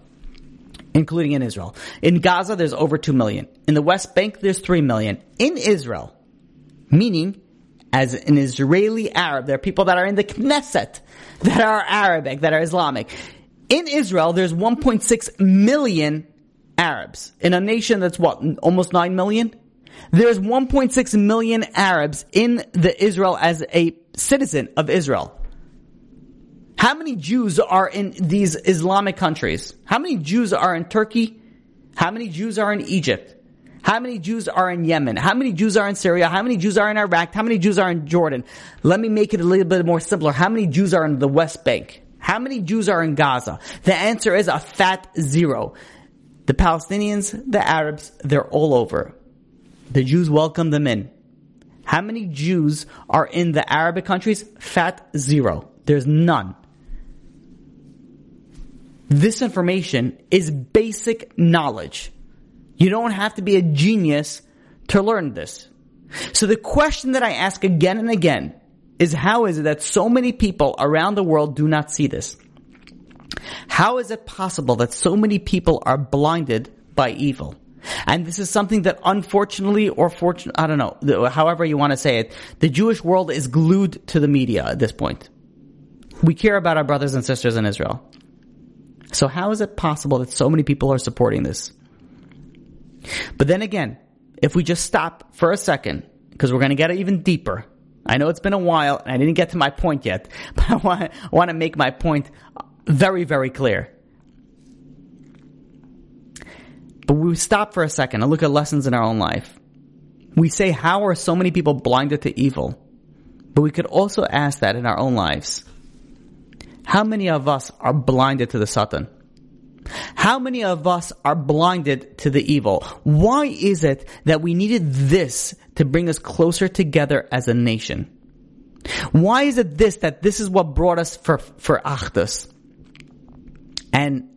including in Israel. In Gaza, there's over 2 million. In the West Bank, there's 3 million. In Israel, meaning as an Israeli Arab, there are people that are in the Knesset that are Arabic, that are Islamic. In Israel, there's 1.6 million Arabs in a nation that's what, almost 9 million? There's 1.6 million Arabs in the Israel as a citizen of Israel. How many Jews are in these Islamic countries? How many Jews are in Turkey? How many Jews are in Egypt? How many Jews are in Yemen? How many Jews are in Syria? How many Jews are in Iraq? How many Jews are in Jordan? Let me make it a little bit more simpler. How many Jews are in the West Bank? How many Jews are in Gaza? The answer is a fat zero. The Palestinians, the Arabs, they're all over. The Jews welcome them in. How many Jews are in the Arabic countries? Fat zero. There's none. This information is basic knowledge. You don't have to be a genius to learn this. So the question that I ask again and again is how is it that so many people around the world do not see this? How is it possible that so many people are blinded by evil? And this is something that unfortunately or fortunately, I don't know, however you want to say it, the Jewish world is glued to the media at this point. We care about our brothers and sisters in Israel. So how is it possible that so many people are supporting this? But then again, if we just stop for a second, because we're going to get even deeper. I know it's been a while and I didn't get to my point yet, but I want, I want to make my point very, very clear. But we stop for a second and look at lessons in our own life. We say, how are so many people blinded to evil? But we could also ask that in our own lives. How many of us are blinded to the Satan? How many of us are blinded to the evil? Why is it that we needed this to bring us closer together as a nation? Why is it this that this is what brought us for, for Achdus? And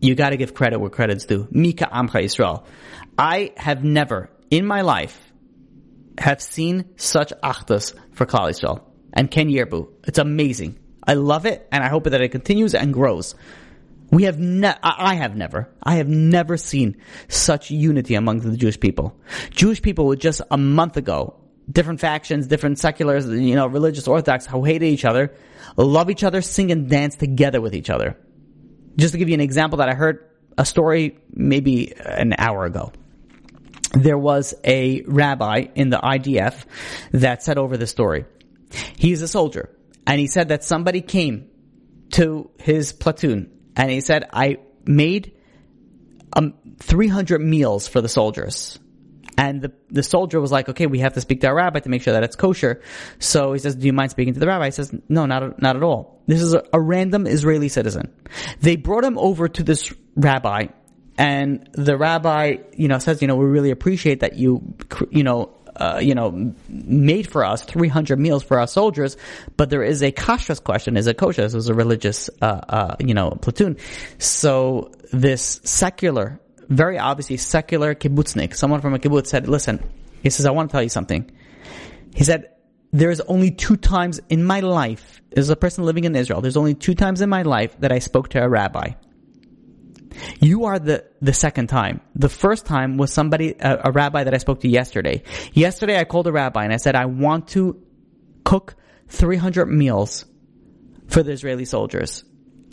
you gotta give credit where credit's due. Mi K'amcha Yisrael. I have never in my life have seen such Achdus for Klal Yisrael and Ken Yirbu. It's amazing. I love it and I hope that it continues and grows. We have ne- I have never, I have never seen such unity among the Jewish people. Jewish people would just a month ago, different factions, different seculars, you know, religious Orthodox who hated each other, love each other, sing and dance together with each other. Just to give you an example that I heard a story maybe an hour ago. There was a rabbi in the IDF that said over the story. He's a soldier and he said that somebody came to his platoon and he said, I made um, 300 meals for the soldiers. And the, the soldier was like, okay, we have to speak to our rabbi to make sure that it's kosher. So he says, do you mind speaking to the rabbi? He says, no, not, not at all. This is a, a random Israeli citizen. They brought him over to this rabbi and the rabbi, you know, says, you know, we really appreciate that you, you know, uh, you know, made for us 300 meals for our soldiers, but there is a kashrus question. Is it kosher? This is a religious, uh, uh, you know, platoon. So this secular very obviously secular kibbutznik, someone from a kibbutz said, listen, he says, I want to tell you something. He said, there's only two times in my life, as a person living in Israel, there's only two times in my life that I spoke to a rabbi. You are the, the second time. The first time was somebody, a, a rabbi that I spoke to yesterday. Yesterday I called a rabbi and I said, I want to cook 300 meals for the Israeli soldiers.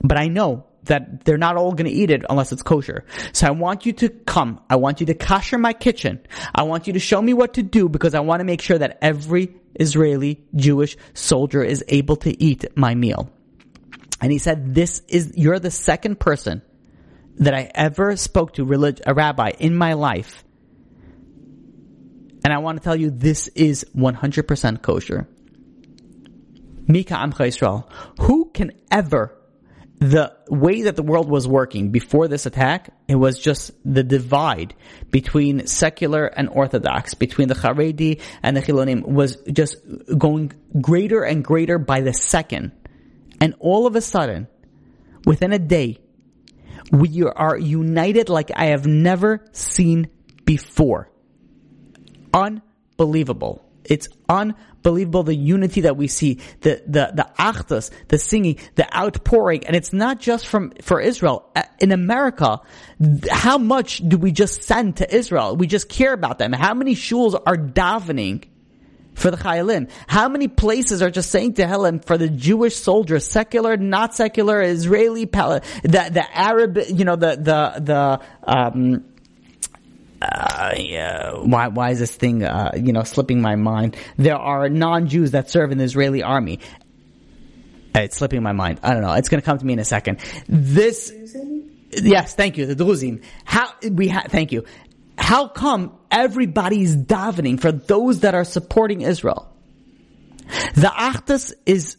But I know that they're not all going to eat it unless it's kosher. So I want you to come. I want you to kosher my kitchen. I want you to show me what to do because I want to make sure that every Israeli Jewish soldier is able to eat my meal. And he said, this is, you're the second person that I ever spoke to, relig- a rabbi in my life. And I want to tell you, this is 100% kosher. Mi K'amcha Yisrael. Who can ever the way that the world was working before this attack, it was just the divide between secular and orthodox, between the Haredi and the Chilonim was just going greater and greater by the second. And all of a sudden, within a day, we are united like I have never seen before. Unbelievable. It's unbelievable the unity that we see, the the the Achdus, the singing, the outpouring, and it's not just from for Israel. In America, how much do we just send to Israel? We just care about them. How many shuls are davening? For the Chayalim. How many places are just saying to Tehillim for the Jewish soldiers, secular, not secular, Israeli, the, the Arab, you know, the, the, the, um, uh, yeah, why why is this thing uh, you know slipping my mind? There are non-Jews that serve in the Israeli army. It's slipping my mind. I don't know. It's going to come to me in a second. This, yes, thank you. The Druzim. How we ha- thank you. How come everybody's davening for those that are supporting Israel? The Achdus is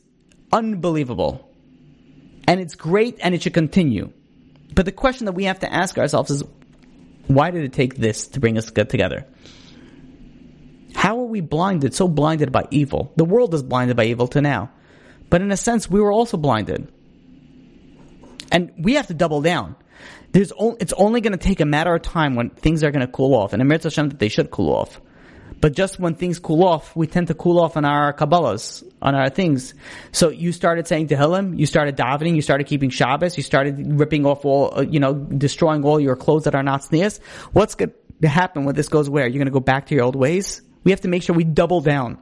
unbelievable, and it's great, and it should continue. But the question that we have to ask ourselves is, why did it take this to bring us good together? How are we blinded, so blinded by evil? The world is blinded by evil to now. But in a sense, we were also blinded. And we have to double down. There's o- it's only going to take a matter of time when things are going to cool off. And Emir Hashem that they should cool off. But just when things cool off, we tend to cool off on our Kabbalahs, on our things. So you started saying to Tehillim, you started davening, you started keeping Shabbos, you started ripping off all, uh, you know, destroying all your clothes that are not tznius. What's going to happen when this goes where? You're going to go back to your old ways? We have to make sure we double down.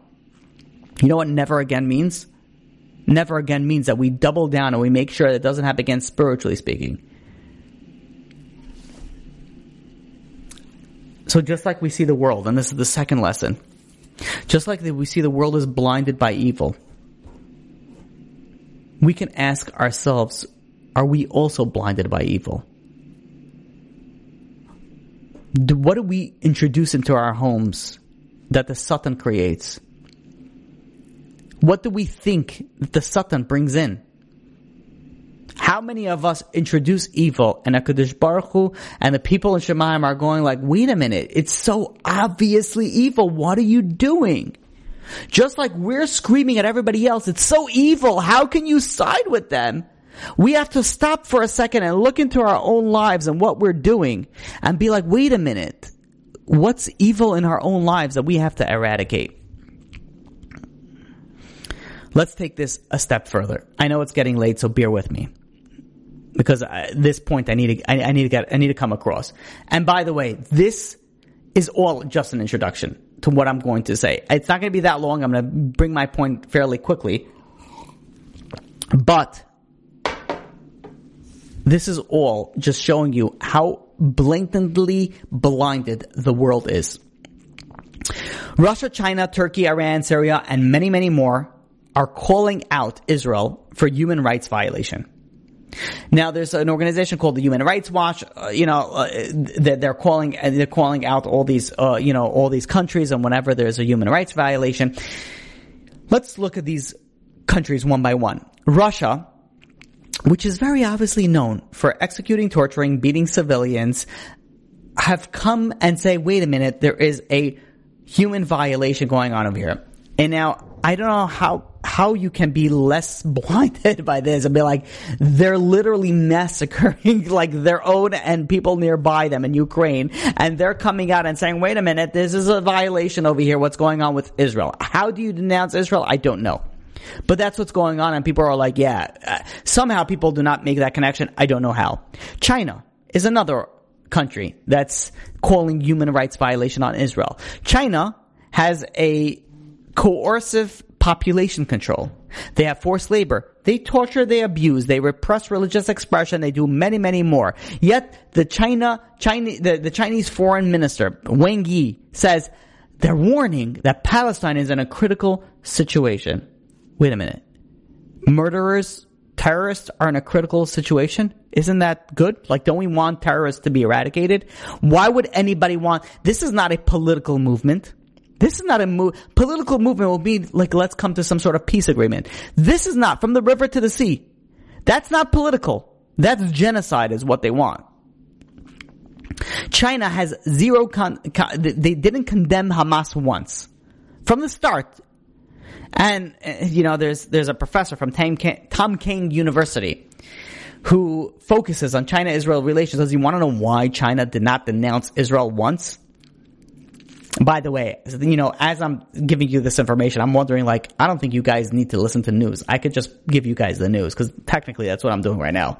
You know what never again means? Never again means that we double down and we make sure that doesn't happen again spiritually speaking. So just like we see the world, and this is the second lesson, just like we see the world is blinded by evil, we can ask ourselves, are we also blinded by evil? What do we introduce into our homes that the Satan creates? What do we think that the Satan brings in? How many of us introduce evil and HaKadosh Baruch Hu and the people in Shamayim are going like, wait a minute, it's so obviously evil. What are you doing? Just like we're screaming at everybody else, it's so evil. How can you side with them? We have to stop for a second and look into our own lives and what we're doing and be like, wait a minute. What's evil in our own lives that we have to eradicate? Let's take this a step further. I know it's getting late, so bear with me because at this point I need to I, I, need to get I need to come across. And by the way, this is all just an introduction to what I'm going to say. It's not going to be that long. I'm going to bring my point fairly quickly. But this is all just showing you how blatantly blinded the world is. Russia, China, Turkey, Iran, Syria, and many, many more are calling out Israel for human rights violation. Now, there's an organization called the Human Rights Watch. Uh, you know, uh, they're, they're, calling they're calling out all these uh, you know all these countries, and whenever there's a human rights violation, let's look at these countries one by one. Russia, which is very obviously known for executing, torturing, beating civilians, have come and say, "Wait a minute, there is a human violation going on over here." And now I don't know how how you can be less blinded by this and be like, they're literally massacring like their own and people nearby them in Ukraine. And they're coming out and saying, wait a minute, this is a violation over here. What's going on with Israel? How do you denounce Israel? I don't know. But that's what's going on and people are like, yeah, uh, somehow people do not make that connection. I don't know how. China is another country that's calling human rights violation on Israel. China has a coercive population control. They have forced labor. They torture, they abuse, they repress religious expression, they do many, many more. Yet the China, the, the Chinese foreign minister, Wang Yi, says they're warning that Palestine is in a critical situation. Wait a minute. Murderers, terrorists are in a critical situation? Isn't that good? Like, don't we want terrorists to be eradicated? Why would anybody want, this is not a political movement. This is not a move. Political movement will be like, let's come to some sort of peace agreement. This is not from the river to the sea. That's not political. That's genocide is what they want. China has zero con, con, they didn't condemn Hamas once. From the start. And, uh, you know, there's, there's a professor from Tamkang University who focuses on China-Israel relations. Does he want to know why China did not denounce Israel once? By the way, you know, as I'm giving you this information, I'm wondering like, I don't think you guys need to listen to news. I could just give you guys the news because technically that's what I'm doing right now.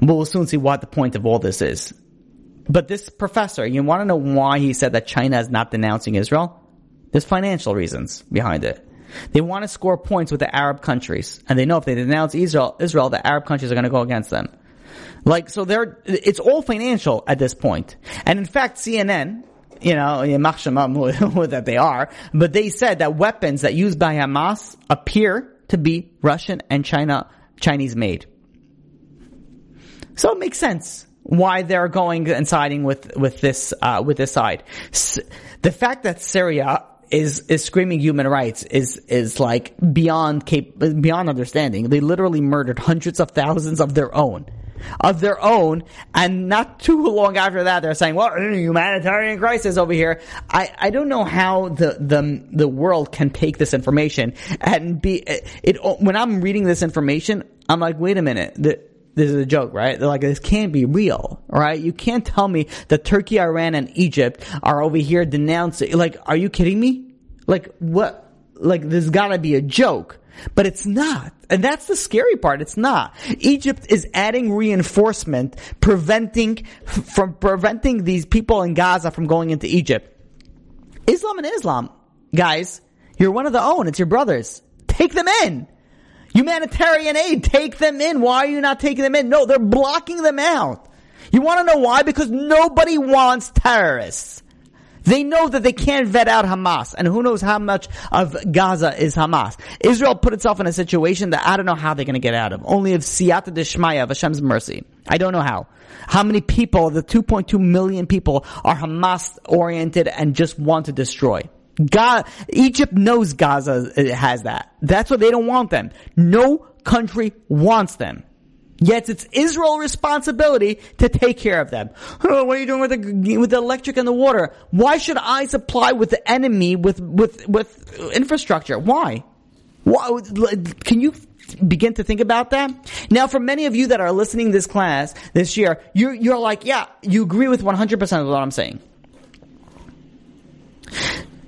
But we'll soon see what the point of all this is. But this professor, you want to know why he said that China is not denouncing Israel? There's financial reasons behind it. They want to score points with the Arab countries, and they know if they denounce Israel, Israel, the Arab countries are going to go against them. Like, so they're, it's all financial at this point. And in fact, CNN, you know, that they are, but they said that weapons that used by Hamas appear to be Russian and China, Chinese made. So it makes sense why they're going and siding with, with this, uh, with this side. S- the fact that Syria is, is screaming human rights is, is like beyond cap- beyond understanding. They literally murdered hundreds of thousands of their own of their own. And not too long after that, they're saying, well, humanitarian crisis over here. I, I don't know how the, the, the world can take this information and be, it, when I'm reading this information, I'm like, wait a minute. This is a joke, right? They're like, this can't be real, right? You can't tell me that Turkey, Iran, and Egypt are over here denouncing, like, are you kidding me? Like, what? Like, there's gotta be a joke. But it's not. And that's the scary part. It's not. Egypt is adding reinforcement, preventing, from preventing these people in Gaza from going into Egypt. Islam and Islam, guys, you're one of the own. It's your brothers. Take them in. Humanitarian aid, take them in. Why are you not taking them in? No, they're blocking them out. You want to know why? Because nobody wants terrorists. They know that they can't vet out Hamas, and who knows how much of Gaza is Hamas. Israel put itself in a situation that I don't know how they're going to get out of. Only if siyata deshmaya, of Hashem's mercy. I don't know how. How many people, the 2.2 million people, are Hamas oriented and just want to destroy? God, Egypt knows Gaza has that. That's why they don't want them. No country wants them. Yet it's Israel's responsibility to take care of them. Oh, what are you doing with the with the electric and the water? Why should I supply with the enemy with with with infrastructure? Why? Why? Can you begin to think about that? Now, for many of you that are listening this class this year, you're you're like, yeah, you agree with 100 percent of what I'm saying.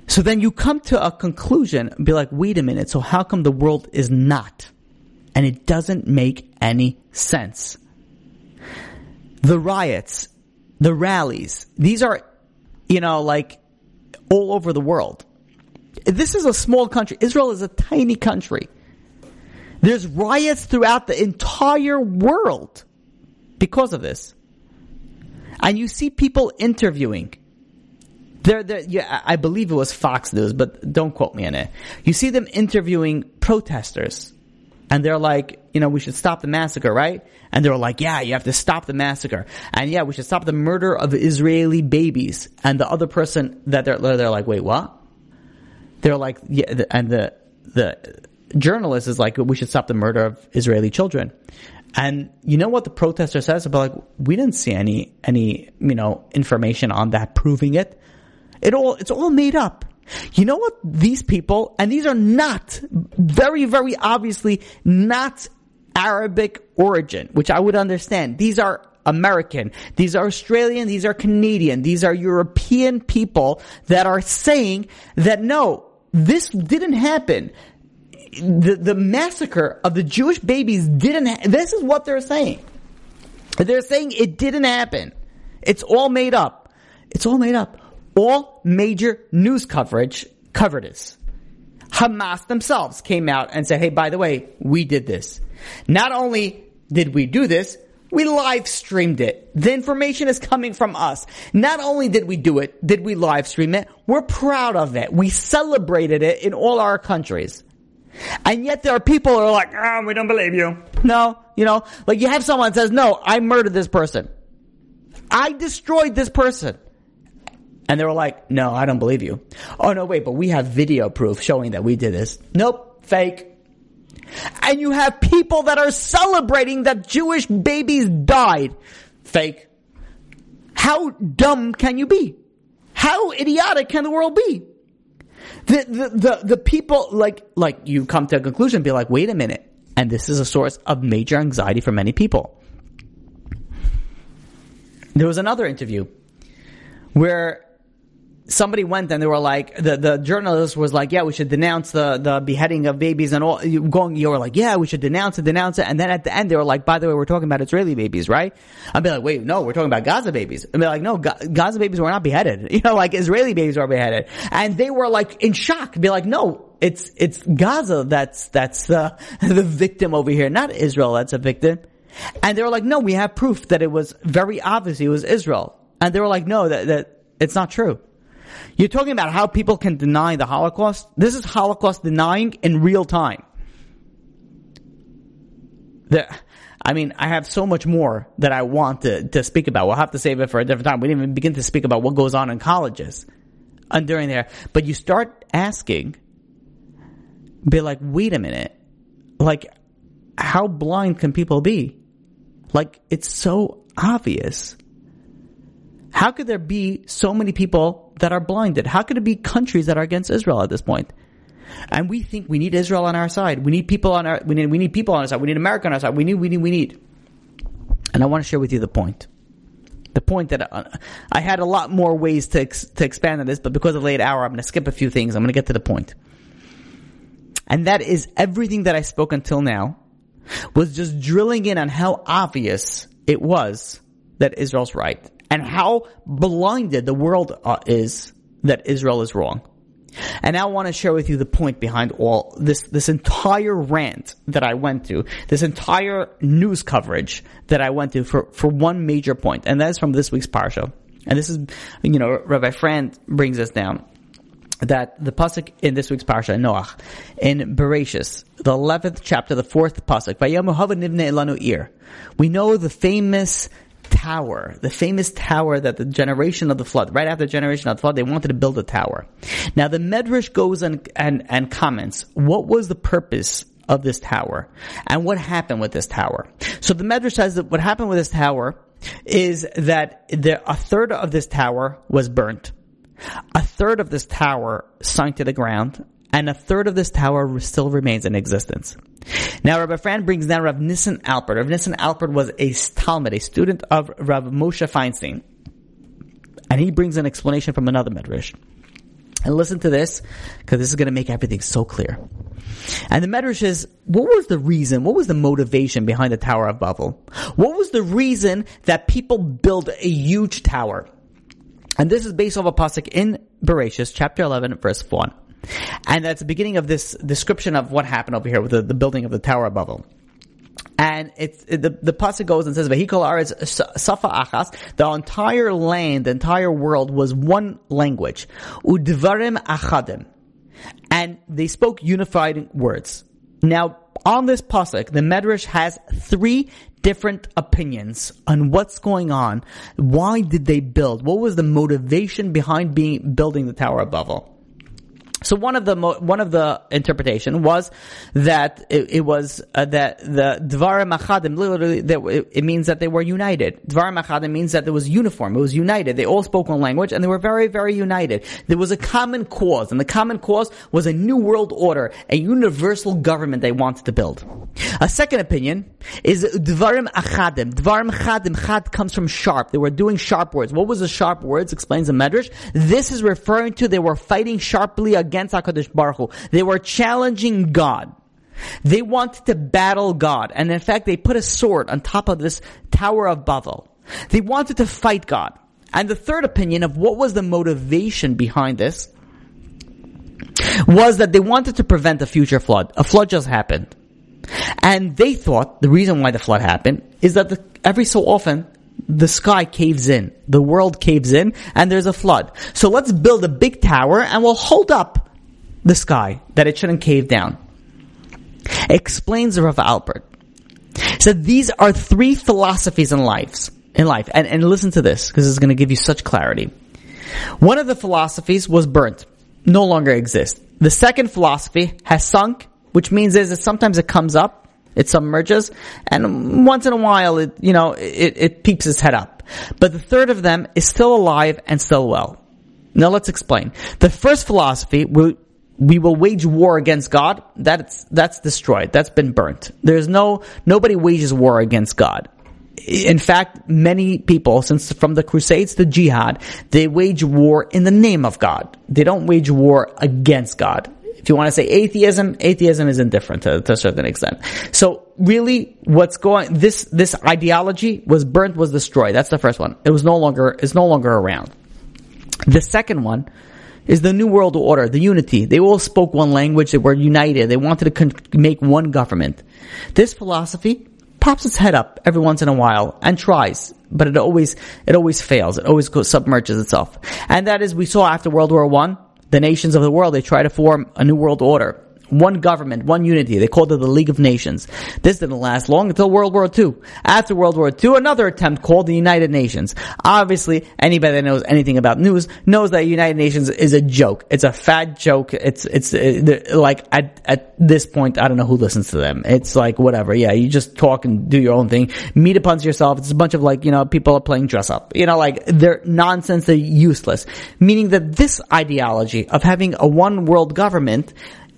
So then you come to a conclusion, and be like, wait a minute. So how come the world is not? And it doesn't make any sense. The riots, the rallies, these are, you know, like all over the world. This is a small country. Israel is a tiny country. There's riots throughout the entire world because of this. And you see people interviewing. They're, they're, yeah, I believe it was Fox News, but don't quote me on it. You see them interviewing protesters and they're like, you know, we should stop the massacre, right? And they're like, yeah, you have to stop the massacre. And yeah, we should stop the murder of Israeli babies. And the other person that they're, they're like, wait, what? They're like, yeah, and the, the journalist is like, we should stop the murder of Israeli children. And you know what the protester says about like, we didn't see any, any, you know, information on that proving it. It all, it's all made up. You know what? These people, and these are not, very, very obviously not Arabic origin, which I would understand. These are American. These are Australian. These are Canadian. These are European people that are saying that no, this didn't happen. The, the massacre of the Jewish babies didn't, ha- this is what they're saying. They're saying it didn't happen. It's all made up. It's all made up. All major news coverage covered this. Hamas themselves came out and said, hey, by the way, we did this. Not only did we do this, we live streamed it. The information is coming from us. Not only did we do it, did we live stream it, we're proud of it. We celebrated it in all our countries. And yet there are people who are like, oh, we don't believe you. No, you know, like you have someone says, no, I murdered this person. I destroyed this person. And they were like, no, I don't believe you. Oh no, wait, but we have video proof showing that we did this. Nope, fake. And you have people that are celebrating that Jewish babies died. Fake. How dumb can you be? How idiotic can the world be? The, the, the, the people, like, like you come to a conclusion be like, wait a minute. And this is a source of major anxiety for many people. There was another interview where somebody went and they were like, the, the journalist was like, yeah, we should denounce the, the beheading of babies and all, you going, you were like, yeah, we should denounce it, denounce it. And then at the end, they were like, by the way, we're talking about Israeli babies, right? I'd be like, wait, no, we're talking about Gaza babies. I'd be like, no, Gaza babies were not beheaded. You know, like Israeli babies were beheaded. And they were like in shock, be like, no, it's, it's Gaza that's, that's the, the victim over here, not Israel that's a victim. And they were like, no, we have proof that it was very obvious it was Israel. And they were like, no, that, that it's not true. You're talking about how people can deny the Holocaust? This is Holocaust denying in real time. The, I mean, I have so much more that I want to, to speak about. We'll have to save it for a different time. We didn't even begin to speak about what goes on in colleges and during there. But you start asking, be like, wait a minute. Like, how blind can people be? Like, it's so obvious. How could there be so many people that are blinded? How could it be countries that are against Israel at this point? And we think we need Israel on our side. We need people on our, we need, we need people on our side. We need America on our side. We need, we need, we need. And I want to share with you the point. The point that uh, I had a lot more ways to, ex, to expand on this, but because of late hour, I'm going to skip a few things. I'm going to get to the point. And that is everything that I spoke until now was just drilling in on how obvious it was that Israel's right and how blinded the world uh, is that Israel is wrong. And I want to share with you the point behind all this, this entire rant that I went to, this entire news coverage that I went to for, for one major point, and that is from this week's parsha. And this is, you know, Rabbi Fran brings us down that the pasuk in this week's parsha, Noach, in Bereshis, the eleventh chapter, the fourth pasuk, we know the famous tower, the famous tower that the generation of the flood, right after the generation of the flood, they wanted to build a tower. Now the Medrash goes and, and, and comments, what was the purpose of this tower? And what happened with this tower? So the Medrash says that what happened with this tower is that a third of this tower was burnt. A third of this tower sunk to the ground, and a third of this tower still remains in existence. Now, Rabbi Fran brings down Rav Nissen Alpert. Rav Nissen Alpert was a Talmud, a student of Rav Moshe Feinstein. And he brings an explanation from another Medrash. And listen to this, because this is going to make everything so clear. And the Medrash is, what was the reason, what was the motivation behind the Tower of Babel? What was the reason that people build a huge tower? And this is based off a pasuk in Bereshis, chapter 11, verse 1. And that's the beginning of this description of what happened over here with the, the building of the Tower of Babel. And it's, it, the, the pasuk goes and says, Vehikol Aretz Safa Achas, the entire land, the entire world was one language. Udvarim Achadim. And they spoke unified words. Now, on this pasuk, the Medrash has three different opinions on what's going on. Why did they build? What was the motivation behind being building the Tower of Babel? So one of the one of the interpretation was that it, it was uh, that the dvarim achadim literally that it, it, means that they were united. Dvarim achadim means that there was uniform. It was united. They all spoke one language and they were very very united. There was a common cause, and the common cause was a new world order, a universal government they wanted to build. A second opinion is dvarim achadim. Dvarim achadim. Chad comes from sharp. They were doing sharp words. What was the sharp words? Explains the Medrash. This is referring to they were fighting sharply against against HaKadosh Baruch Hu. They were challenging God. They wanted to battle God. And in fact, they put a sword on top of this Tower of Babel. They wanted to fight God. And the third opinion of what was the motivation behind this was that they wanted to prevent a future flood. A flood just happened. And they thought the reason why the flood happened is that the, every so often the sky caves in, the world caves in, and there's a flood. So let's build a big tower and we'll hold up the sky that it shouldn't cave down. Explains Rav Alpert. So these are three philosophies in lives, in life. And, and listen to this, because it's going to give you such clarity. One of the philosophies was burnt, no longer exists. The second philosophy has sunk, which means is that sometimes it comes up, it submerges, and once in a while it, you know, it, it peeps its head up. But the third of them is still alive and still well. Now let's explain. The first philosophy, we, will wage war against God. That's, that's destroyed. That's been burnt. There's no, nobody wages war against God. In fact, many people, since from the Crusades to Jihad, they wage war in the name of God. They don't wage war against God. If you want to say atheism, atheism is indifferent to, to a certain extent. So really, what's going, this, this ideology was burnt, was destroyed. That's the first one. It was no longer, it's no longer around. The second one is the New World Order, the unity. They all spoke one language, they were united, they wanted to con- make one government. This philosophy pops its head up every once in a while and tries, but it always, it always fails. It always goes, submerges itself. And that is, we saw after World War One, the nations of the world, they try to form a new world order one government, one unity. They called it the League of Nations. This didn't last long until World War II. After World War II, another attempt called the United Nations. Obviously, anybody that knows anything about news knows that United Nations is a joke. It's a fat joke. It's, it's uh, like at, at this point, I don't know who listens to them. It's like whatever. Yeah, you just talk and do your own thing. Meet upon yourself. It's a bunch of like, you know, people are playing dress up. You know, like they're nonsense. They're useless. Meaning that this ideology of having a one world government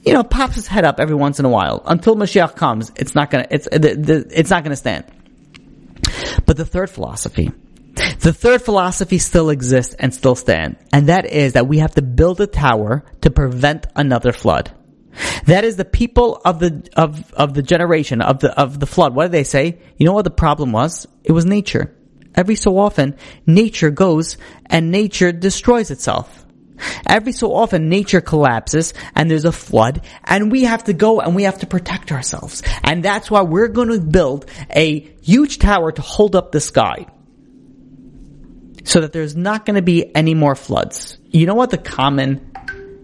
you know, pops his head up every once in a while. Until Mashiach comes, it's not gonna, it's, it's not gonna stand. But the third philosophy, the third philosophy still exists and still stands, and that is that we have to build a tower to prevent another flood. That is the people of the of of the generation of the of the flood. What did they say? You know what the problem was? It was nature. Every so often, nature goes and nature destroys itself. Every so often nature collapses and there's a flood and we have to go and we have to protect ourselves. And that's why we're going to build a huge tower to hold up the sky. So that there's not going to be any more floods. You know what the common,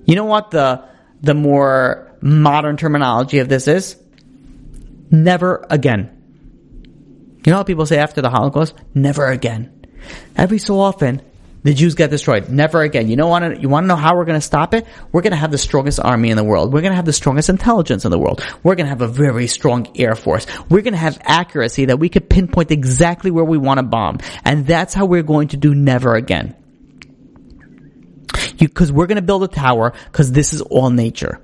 you know what the, the more modern terminology of this is? Never again. You know what people say after the Holocaust? Never again. Every so often, the Jews get destroyed. Never again. You know want to you want to know how we're going to stop it? We're going to have the strongest army in the world. We're going to have the strongest intelligence in the world. We're going to have a very strong air force. We're going to have accuracy that we could pinpoint exactly where we want to bomb. And that's how we're going to do never again. Because we're going to build a tower because this is all nature.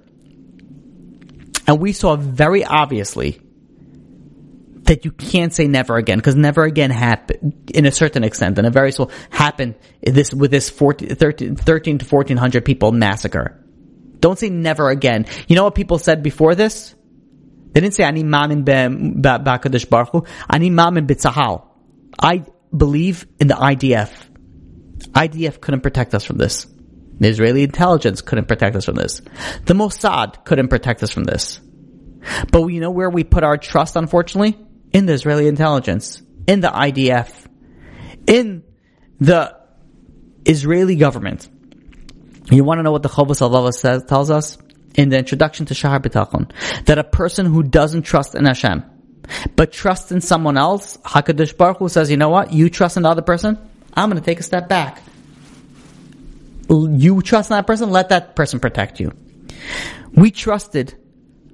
And we saw very obviously that you can't say never again because never again happened in a certain extent and a very small happened this with this 14, 13, 13 to 1400 people massacre. Don't say never again. You know what people said before this? They didn't say ani mamin ba'kadosh baruch hu, ani mamin bitzahal. I believe in the IDF. IDF couldn't protect us from this. The Israeli intelligence couldn't protect us from this. The Mossad couldn't protect us from this. But you know where we put our trust, unfortunately? In the Israeli intelligence, in the IDF, in the Israeli government. You want to know what the Chovos HaLevavos says, tells us? In the introduction to Sha'ar HaBitachon, that a person who doesn't trust in Hashem, but trusts in someone else, HaKadosh Baruch Hu says, you know what? You trust in the other person? I'm going to take a step back. You trust in that person? Let that person protect you. We trusted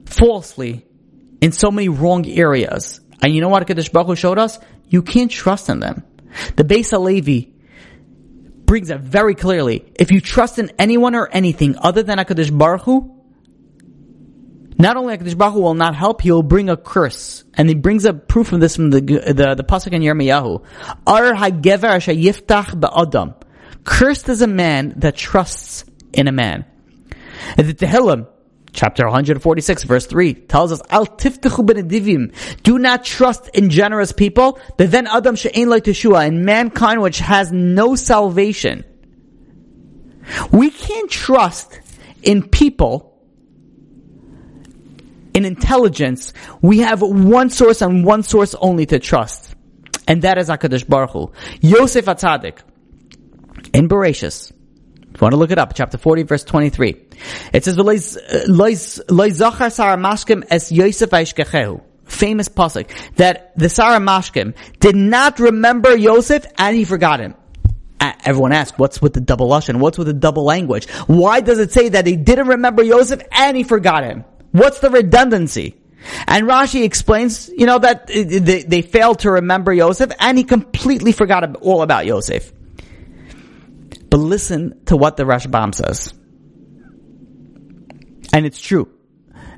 falsely in so many wrong areas and you know what Kadosh Baruch Hu showed us? You can't trust in them. The Beis Halevi brings it very clearly. If you trust in anyone or anything other than HaKadosh Baruch Hu, not only HaKadosh Baruch Hu will not help, he will bring a curse. And he brings a proof of this from the, the, the Pasuk in Yirmiyahu. Ar hagever yiftach ba'adam. Cursed is a man that trusts in a man. And the Tehillim Chapter 146, verse 3 tells us, Al benedivim. Do not trust in generous people, but then Adam she'ein like Teshua, in mankind which has no salvation. We can't trust in people, in intelligence. We have one source and one source only to trust. And that is HaKadosh Baruch Hu. Yosef Atzadik, in Bereshis, if you want to look it up, chapter 40, verse 23. It says, Famous pasuk that the Sar HaMashkim did not remember Yosef and he forgot him. Everyone asks, what's with the double lashon? What's with the double language? Why does it say that he didn't remember Yosef and he forgot him? What's the redundancy? And Rashi explains, you know, that uh, they, they failed to remember Yosef and he completely forgot all about Yosef. But listen to what the Rashbam says. And it's true.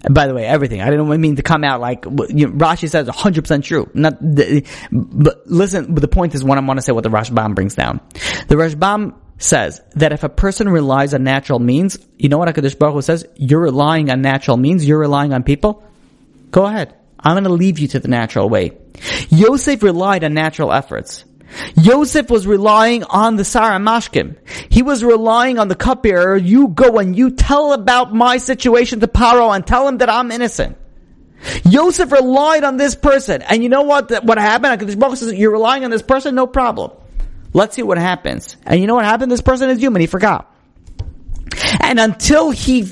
And by the way, everything. I didn't mean to come out like, you know, Rashi says 100% true. Not, but listen, but the point is what I want to say what the Rashbam brings down. The Rashbam says that if a person relies on natural means, you know what HaKadosh Baruch Hu says? You're relying on natural means, you're relying on people? Go ahead. I'm going to leave you to the natural way. Yosef relied on natural efforts. Yosef was relying on the Sar HaMashkim. He was relying on the cupbearer. You go and you tell about my situation to Paro and tell him that I'm innocent. Yosef relied on this person. And you know what, what happened? Baruch says, you're relying on this person? No problem. Let's see what happens. And you know what happened? This person is human. He forgot. And until he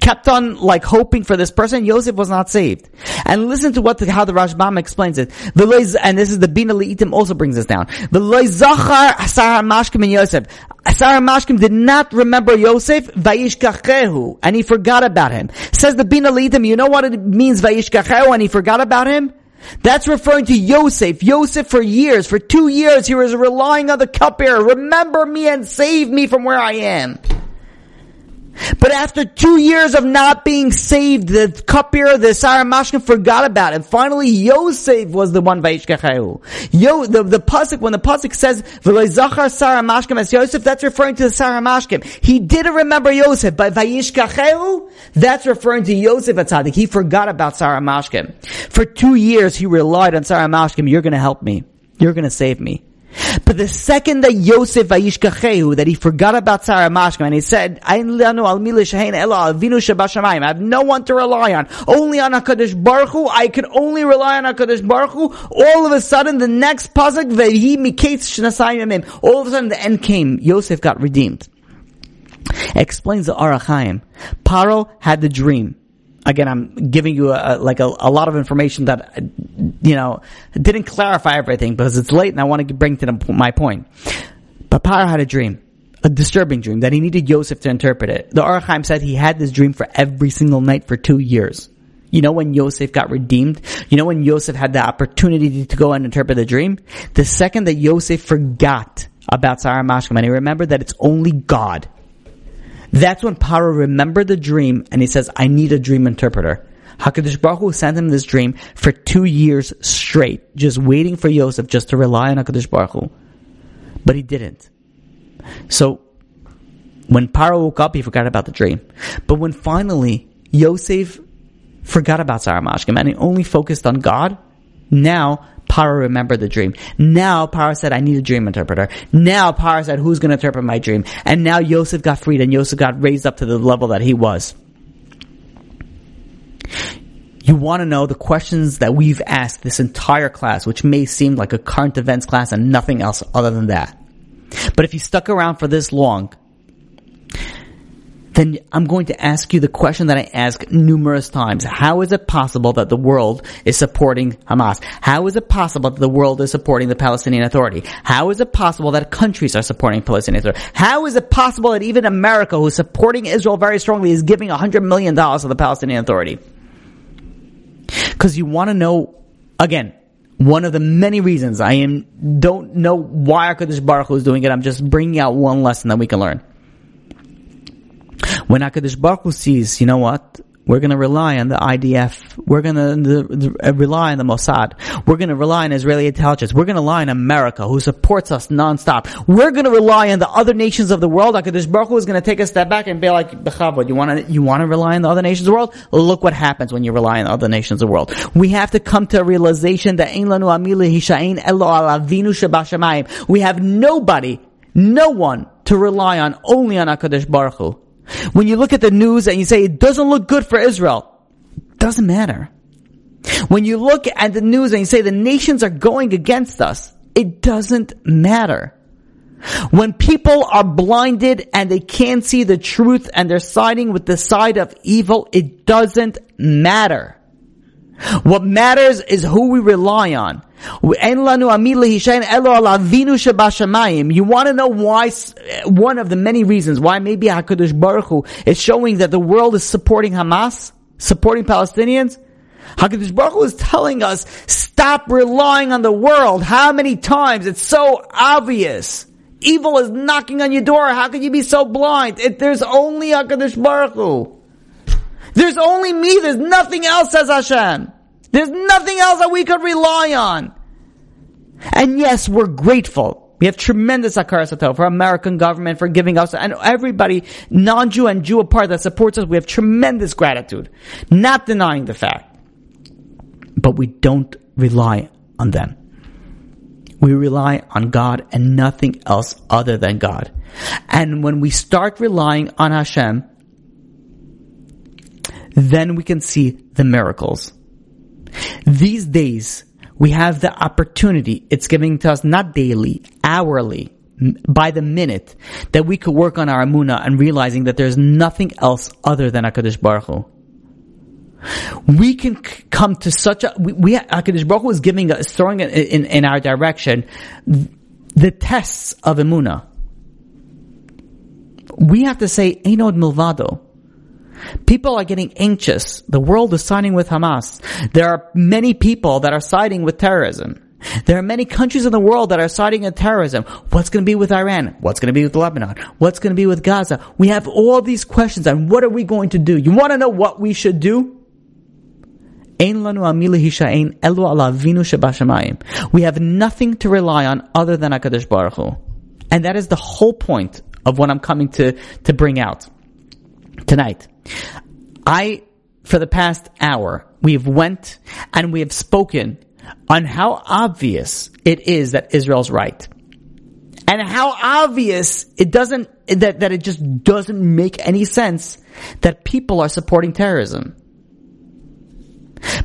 kept on like hoping for this person, Yosef was not saved. And listen to what the, how the Rashbam explains it. The and this is the Bina Leitim also brings us down. The Zachar Sar HaMashkim and Yosef. Sar HaMashkim did not remember Yosef, Vayishkachehu, and he forgot about him. Says the Bina Leitim, you know what it means Vayishkachehu and he forgot about him? That's referring to Yosef. Yosef for years, for two years, he was relying on the cupbearer. Remember me and save me from where I am. But after two years of not being saved, the cupbearer, the Sar HaMashkim forgot about it. Finally, Yosef was the one Vaishkachayu. Yo, the, the pasuk, when the pasuk says, V'leizachar Sar HaMashkim as Yosef, that's referring to the Sar HaMashkim. He didn't remember Yosef, but Vaishkachayu, that's referring to Yosef Atzadik. He forgot about Sar HaMashkim. For two years, he relied on Sar HaMashkim. You're gonna help me. You're gonna save me. But the second that Yosef Vayishkachehu, that he forgot about Sar HaMashkim, and he said, I have no one to rely on. Only on HaKadosh Baruch Hu. I can only rely on HaKadosh Baruch Hu. All of a sudden, the next pasuk, all of a sudden the end came. Yosef got redeemed. Explains the Ohr HaChaim. Paro had the dream again, I'm giving you a, like a, a, lot of information that, you know, didn't clarify everything because it's late and I want to bring to the, my point. But Paro had a dream. A disturbing dream that he needed Yosef to interpret it. The Ohr HaChaim said he had this dream for every single night for two years. You know when Yosef got redeemed? You know when Yosef had the opportunity to go and interpret the dream? The second that Yosef forgot about Sar HaMashkim and he remembered that it's only God that's when Paro remembered the dream and he says, I need a dream interpreter. HaKadosh Baruch Hu sent him this dream for two years straight, just waiting for Yosef just to rely on HaKadosh Baruch Hu. But he didn't. So, when Paro woke up, he forgot about the dream. But when finally Yosef forgot about Sar HaMashkim and he only focused on God, now Paro remembered the dream. Now Paro said, I need a dream interpreter. Now Paro said, who's going to interpret my dream? And now Yosef got freed and Yosef got raised up to the level that he was. You want to know the questions that we've asked this entire class, which may seem like a current events class and nothing else other than that. But if you stuck around for this long, then I'm going to ask you the question that I ask numerous times. How is it possible that the world is supporting Hamas? How is it possible that the world is supporting the Palestinian Authority? How is it possible that countries are supporting Palestinian Authority? How is it possible that even America, who's supporting Israel very strongly, is giving $100 million to the Palestinian Authority? Because you want to know, again, one of the many reasons I am, don't know why HaKadosh Baruch Hu is doing it. I'm just bringing out one lesson that we can learn. When HaKadosh Baruch Hu sees, you know what? We're going to rely on the IDF. We're going to uh, rely on the Mossad. We're going to rely on Israeli intelligence. We're going to rely on America, who supports us nonstop. We're going to rely on the other nations of the world. Hakadosh Baruch Hu is going to take a step back and be like, "Bechavod, you want to you want to rely on the other nations of the world? Look what happens when you rely on the other nations of the world. We have to come to a realization that Ein Lanu Elo Alavinu. We have nobody, no one to rely on, only on Hakadosh Baruch Hu. When you look at the news and you say it doesn't look good for Israel, doesn't matter. When you look at the news and you say the nations are going against us, it doesn't matter. When people are blinded and they can't see the truth and they're siding with the side of evil, it doesn't matter. What matters is who we rely on. You want to know why, eh, one of the many reasons why maybe HaKadosh Baruch Hu is showing that the world is supporting Hamas, supporting Palestinians? HaKadosh Baruch Hu is telling us, stop relying on the world. How many times? It's so obvious. Evil is knocking on your door. How can you be so blind? If there's only HaKadosh Baruch Hu. There's only me. There's nothing else, says Hashem. There's nothing else that we could rely on. And yes, we're grateful. We have tremendous akar for American government for giving us and everybody, non-Jew and Jew apart that supports us. We have tremendous gratitude. Not denying the fact. But we don't rely on them. We rely on God and nothing else other than God. And when we start relying on Hashem, then we can see the miracles. These days, we have the opportunity, it's giving to us not daily, hourly, by the minute, that we could work on our emunah and realizing that there's nothing else other than HaKadosh Baruch Hu. We can come to such a, we, we HaKadosh Baruch Hu is giving us, throwing it in, in our direction, the tests of emunah. We have to say, Ein Od Milvado. People are getting anxious. The world is siding with Hamas. There are many people that are siding with terrorism. There are many countries in the world that are siding with terrorism. What's going to be with Iran? What's going to be with Lebanon? What's going to be with Gaza? We have all these questions and what are we going to do? You want to know what we should do? We have nothing to rely on other than HaKadosh Baruch Hu. And that is the whole point of what I'm coming to, to bring out tonight. I, for the past hour, we have went and we have spoken on how obvious it is that Israel's right. And how obvious it doesn't, that, that it just doesn't make any sense that people are supporting terrorism.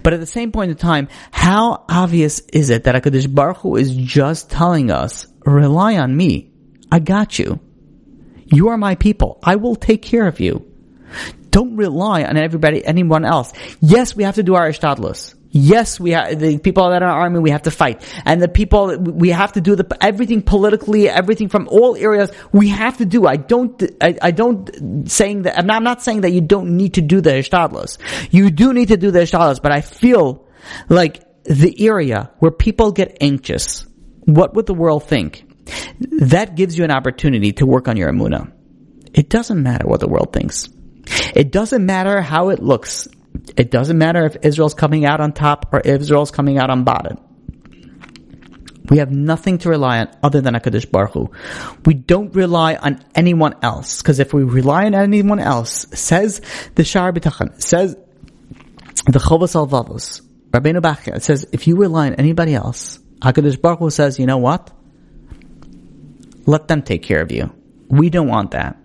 But at the same point in time, how obvious is it that HaKadosh Baruch Hu is just telling us, rely on me. I got you. You are my people. I will take care of you. Don't rely on everybody, anyone else. Yes, we have to do our ishtadlus. Yes, we have the people that are in our army. We have to fight, and the people we have to do the everything politically, everything from all areas. We have to do. I don't. I, I don't saying that. I'm not, I'm not, saying that you don't need to do the ishtadlus. You do need to do the ishtadlus, but I feel like the area where people get anxious. What would the world think? That gives you an opportunity to work on your emunah. It doesn't matter what the world thinks. It doesn't matter how it looks. It doesn't matter if Israel's coming out on top or Israel's coming out on bottom. We have nothing to rely on other than HaKadosh Baruch Hu. We don't rely on anyone else, because if we rely on anyone else, says the Sha'ar HaBitachon, says the Chovos HaLevavos, Rabbeinu Bachya, it says, if you rely on anybody else, HaKadosh Baruch Hu says, you know what? Let them take care of you. We don't want that.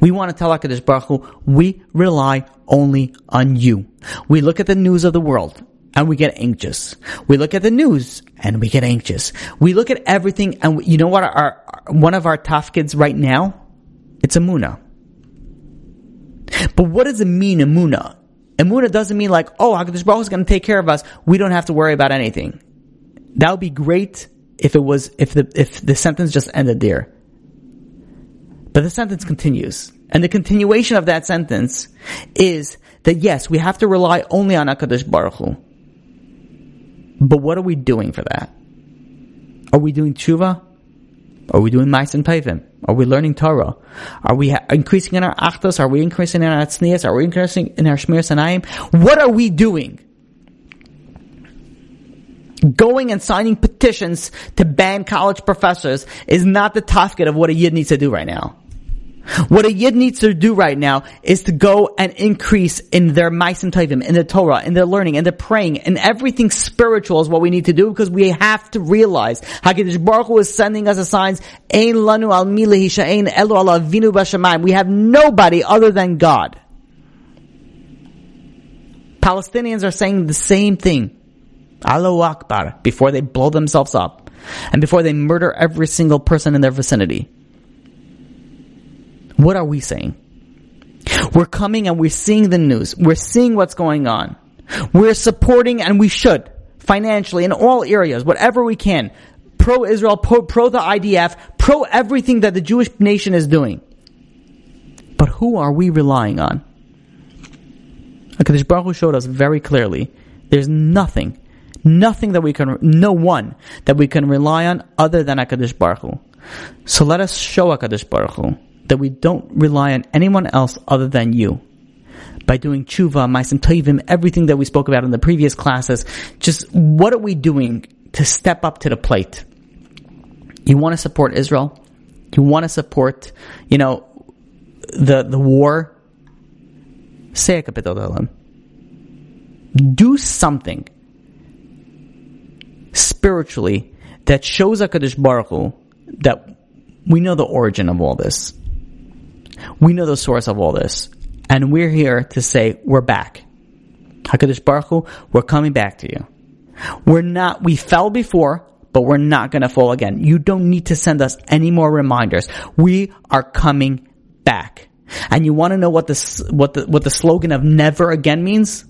We want to tell HaKadosh Baruch Hu, we rely only on you. We look at the news of the world and we get anxious. We look at the news and we get anxious. We look at everything and we, you know what our, our, one of our kids right now? It's Emunah. But what does it mean, Emunah? Emunah doesn't mean like, oh, HaKadosh Baruch Hu is going to take care of us. We don't have to worry about anything. That would be great if it was, if the, if the sentence just ended there. But the sentence continues. And the continuation of that sentence is that yes, we have to rely only on HaKadosh Baruch Hu. But what are we doing for that? Are we doing tshuva? Are we doing Ma'asim Tovim? Are we learning Torah? Are we ha- increasing in our Achdus? Are we increasing in our Tznius? Are we increasing in our Shmiras Einayim? What are we doing? Going and signing petitions to ban college professors is not the task of what a Yid needs to do right now. What a Yid needs to do right now is to go and increase in their Ma'asim Tovim, in the Torah, in their learning, in their praying, and everything spiritual is what we need to do because we have to realize HaKadosh Baruch Hu is sending us a signs, Ein lanu al sha'ein elu ala vinu b'shamayim. We have nobody other than God. Palestinians are saying the same thing. Allahu Akbar, before they blow themselves up and before they murder every single person in their vicinity. What are we saying? We're coming and we're seeing the news. We're seeing what's going on. We're supporting and we should financially in all areas, whatever we can. Pro Israel, pro, pro the IDF, pro everything that the Jewish nation is doing. But who are we relying on? HaKadosh Baruch showed us very clearly there's nothing, nothing that we can, no one that we can rely on other than HaKadosh Baruch Hu. So let us show HaKadosh Baruch Hu that we don't rely on anyone else other than you. By doing tshuva, ma'asim tovim, everything that we spoke about in the previous classes, just what are we doing to step up to the plate? You want to support Israel? You want to support, you know, the the war? Say a Do something spiritually that shows HaKadosh Baruch Hu that we know the origin of all this. We know the source of all this. And we're here to say, we're back. HaKadosh Baruch Hu, we're coming back to you. We're not, we fell before, but we're not gonna fall again. You don't need to send us any more reminders. We are coming back. And you wanna know what the, what the, what the slogan of never again means?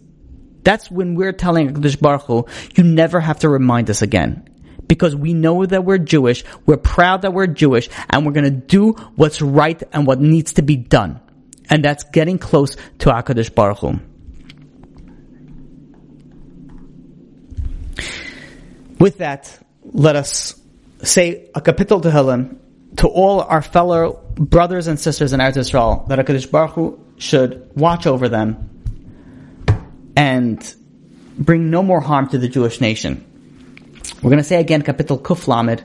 That's when we're telling HaKadosh Baruch Hu, you never have to remind us again because we know that we're Jewish, we're proud that we're Jewish, and we're gonna do what's right and what needs to be done. And that's getting close to HaKadosh Baruch Hu. With that, let us say a kapitel Tehillim to all our fellow brothers and sisters in Eretz Yisrael that HaKadosh Baruch Hu should watch over them and bring no more harm to the Jewish nation. We're going to say again, Kapitel Kuf Lamed.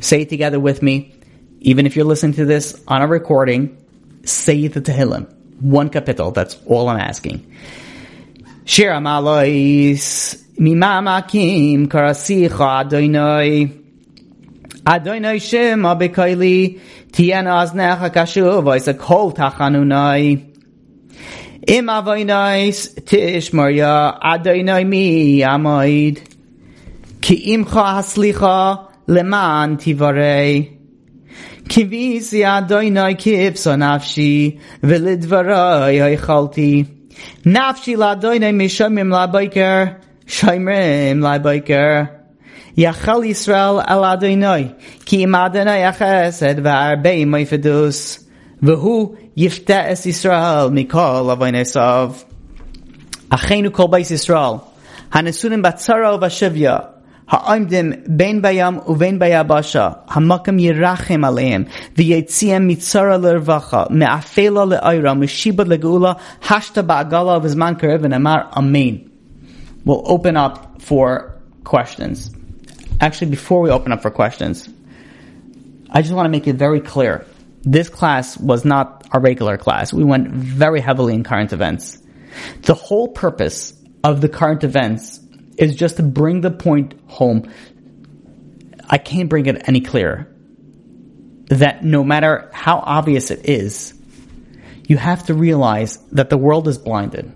Say it together with me. Even if you're listening to this on a recording, say the Tehillim. One kapitel. That's all I'm asking. Shir Amalois Mimamakim Karasicha Adonai Adonai Shema Bekaili Tiana Aznecha Kashuv Oisa Kol Tachanunai Im Avoinais Tishmarya Adonai Mi Amoid Ki imcha haslicha leman tivarei. Kivisi adoinoi kipso nafshi, velidvaroi oichalti. Nafshi ladoinoi mishomim laboiker, shoimrim laboiker. Yachal Yisrael al Adonai, ki im Adonai achesed va'arbei moifedus, v'hu yifta es Yisrael mikol avonesav. Achenu kol beis Yisrael, hanesunim batzara uvashivya, Ben bayam uven bayabasha. Hamakam yirachem aleim. Mitzara lervacha. Me'afela le'ayra. Le'geula. Hashta ba'agala v'zman karev. Amen. We'll open up for questions. Actually, before we open up for questions, I just want to make it very clear. This class was not our regular class. We went very heavily in current events. The whole purpose of the current events is just to bring the point home. I can't bring it any clearer. That no matter how obvious it is, you have to realize that the world is blinded.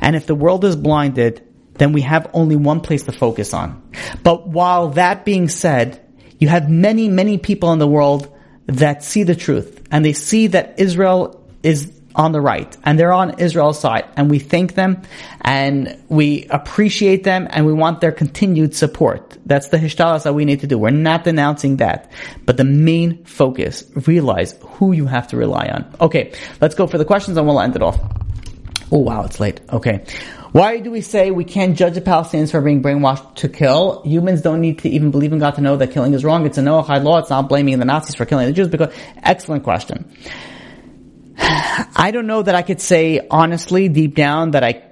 And if the world is blinded, then we have only one place to focus on. But while that being said, you have many, many people in the world that see the truth and they see that Israel is on the right and they're on Israel's side and we thank them and we appreciate them and we want their continued support. That's the hishtadlus that we need to do. We're not denouncing that, but the main focus, realize who you have to rely on. Okay, let's go for the questions and we'll end it off. Oh wow, it's late. Okay. Why do we say we can't judge the Palestinians for being brainwashed to kill? Humans don't need to even believe in God to know that killing is wrong. It's a Noahide law. It's not blaming the Nazis for killing the Jews because, excellent question. I don't know that I could say honestly, deep down, that I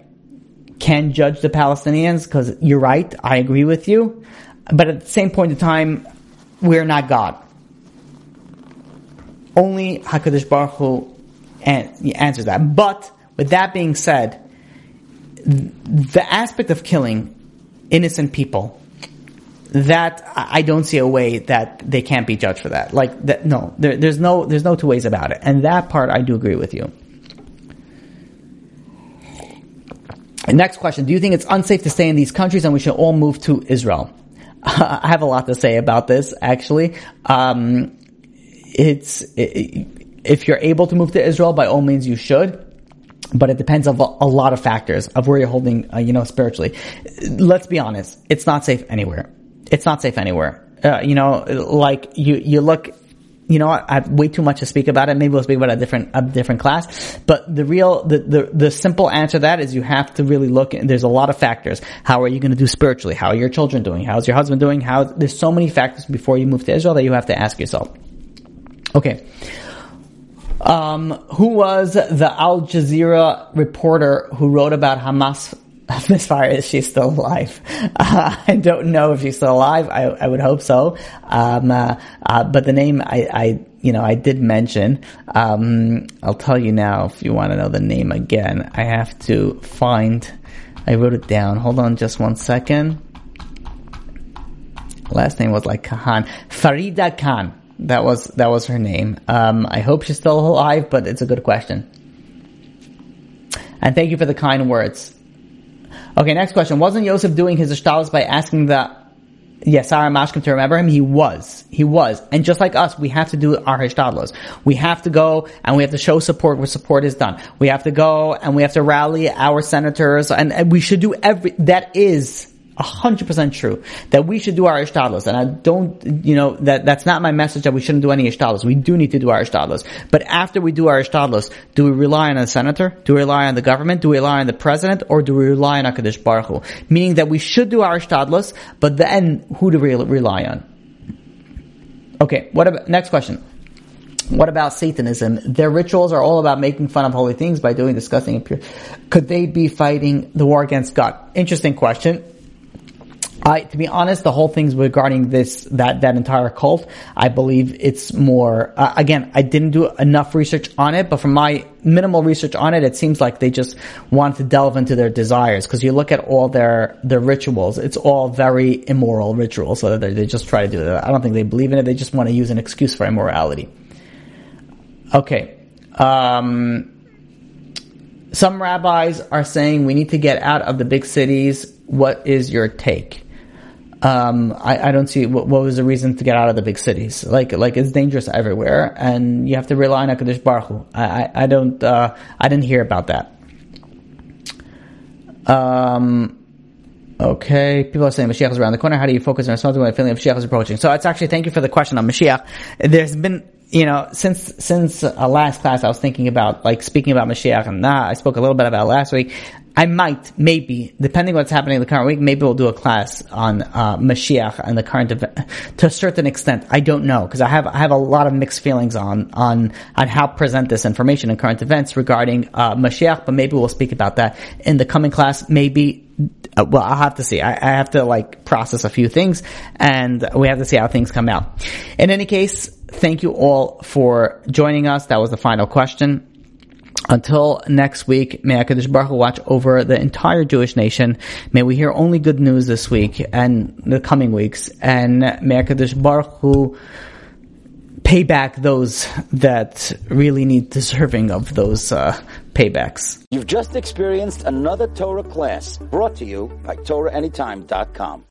can judge the Palestinians because you're right. I agree with you. But at the same point in time, we're not God. Only HaKadosh Baruch Hu answers that. But with that being said, the aspect of killing innocent people, that I don't see a way that they can't be judged for that. Like that, no, there, there's no, there's no two ways about it. And that part I do agree with you. Next question. Do you think it's unsafe to stay in these countries and we should all move to Israel? I have a lot to say about this, actually. Um, it's, it, if you're able to move to Israel, by all means you should but it depends a, a, lot of factors of where you're holding, uh, you know, spiritually. Let's be honest. It's not safe anywhere. It's not safe anywhere. Uh, you know, like you, you look, you know, I have way too much to speak about it. Maybe we'll speak about a different, a different class. But the real, the, the, the simple answer to that is you have to really look, and there's a lot of factors. How are you going to do spiritually? How are your children doing? How's your husband doing? How, there's so many factors before you move to Israel that you have to ask yourself. Okay. Um, who was the Al Jazeera reporter who wrote about Hamas as far as she's still alive. Uh, I don't know if she's still alive. I, I would hope so. Um, uh, uh, but the name I, I, you know, I did mention. Um, I'll tell you now if you want to know the name again. I have to find. I wrote it down. Hold on, just one second. Last name was like Khan. Farida Khan. That was that was her name. Um, I hope she's still alive, but it's a good question. And thank you for the kind words. Okay, next question. Wasn't Yosef doing his ishtadlos by asking the Yes, Sar HaMashkim to remember him? He was. He was. And just like us, we have to do our hishtadlos. We have to go and we have to show support where support is done. We have to go and we have to rally our senators and, and we should do every, that is hundred percent true that we should do our ishtadlos. And I don't, you know, that, that's not my message that we shouldn't do any ishtadlos. We do need to do our ishtadlos. But after we do our ishtadlos, do we rely on a senator? Do we rely on the government? Do we rely on the president? Or do we rely on HaKadosh Baruch Hu? Meaning that we should do our ishtadlos, but then who do we rely on? Okay, what about, next question. What about Satanism? Their rituals are all about making fun of holy things by doing disgusting and pure. Could they be fighting the war against God? Interesting question. I, to be honest, the whole thing's regarding this, that, that entire cult. I believe it's more, uh, again, I didn't do enough research on it, but from my minimal research on it, it seems like they just want to delve into their desires. Cause you look at all their, their rituals, it's all very immoral rituals. So they, they just try to do that. I don't think they believe in it. They just want to use an excuse for immorality. Okay. Um, some rabbis are saying we need to get out of the big cities. What is your take? Um, I, I, don't see what, what, was the reason to get out of the big cities. Like, like it's dangerous everywhere, and you have to rely on Hakadosh Baruch Hu. I, I, I don't, uh, I didn't hear about that. Um, okay, people are saying Mashiach is around the corner. How do you focus on something when the feeling of Mashiach is approaching? So it's actually thank you for the question on Mashiach. There's been you know, since since uh, last class, I was thinking about like speaking about Mashiach, and nah, I spoke a little bit about last week. I might, maybe, depending what's happening in the current week, maybe we'll do a class on uh, Mashiach and the current event to a certain extent. I don't know because I have I have a lot of mixed feelings on on on how present this information in current events regarding uh, Mashiach. But maybe we'll speak about that in the coming class. Maybe uh, well, I'll have to see. I, I, have to like process a few things and we have to see how things come out. In any case, thank you all for joining us. That was the final question. Until next week, may HaKadosh Baruch Hu watch over the entire Jewish nation. May we hear only good news this week and the coming weeks. And may HaKadosh Baruch Hu pay back those that really need deserving of those uh, paybacks. You've just experienced another Torah class brought to you by TorahAnytime.com.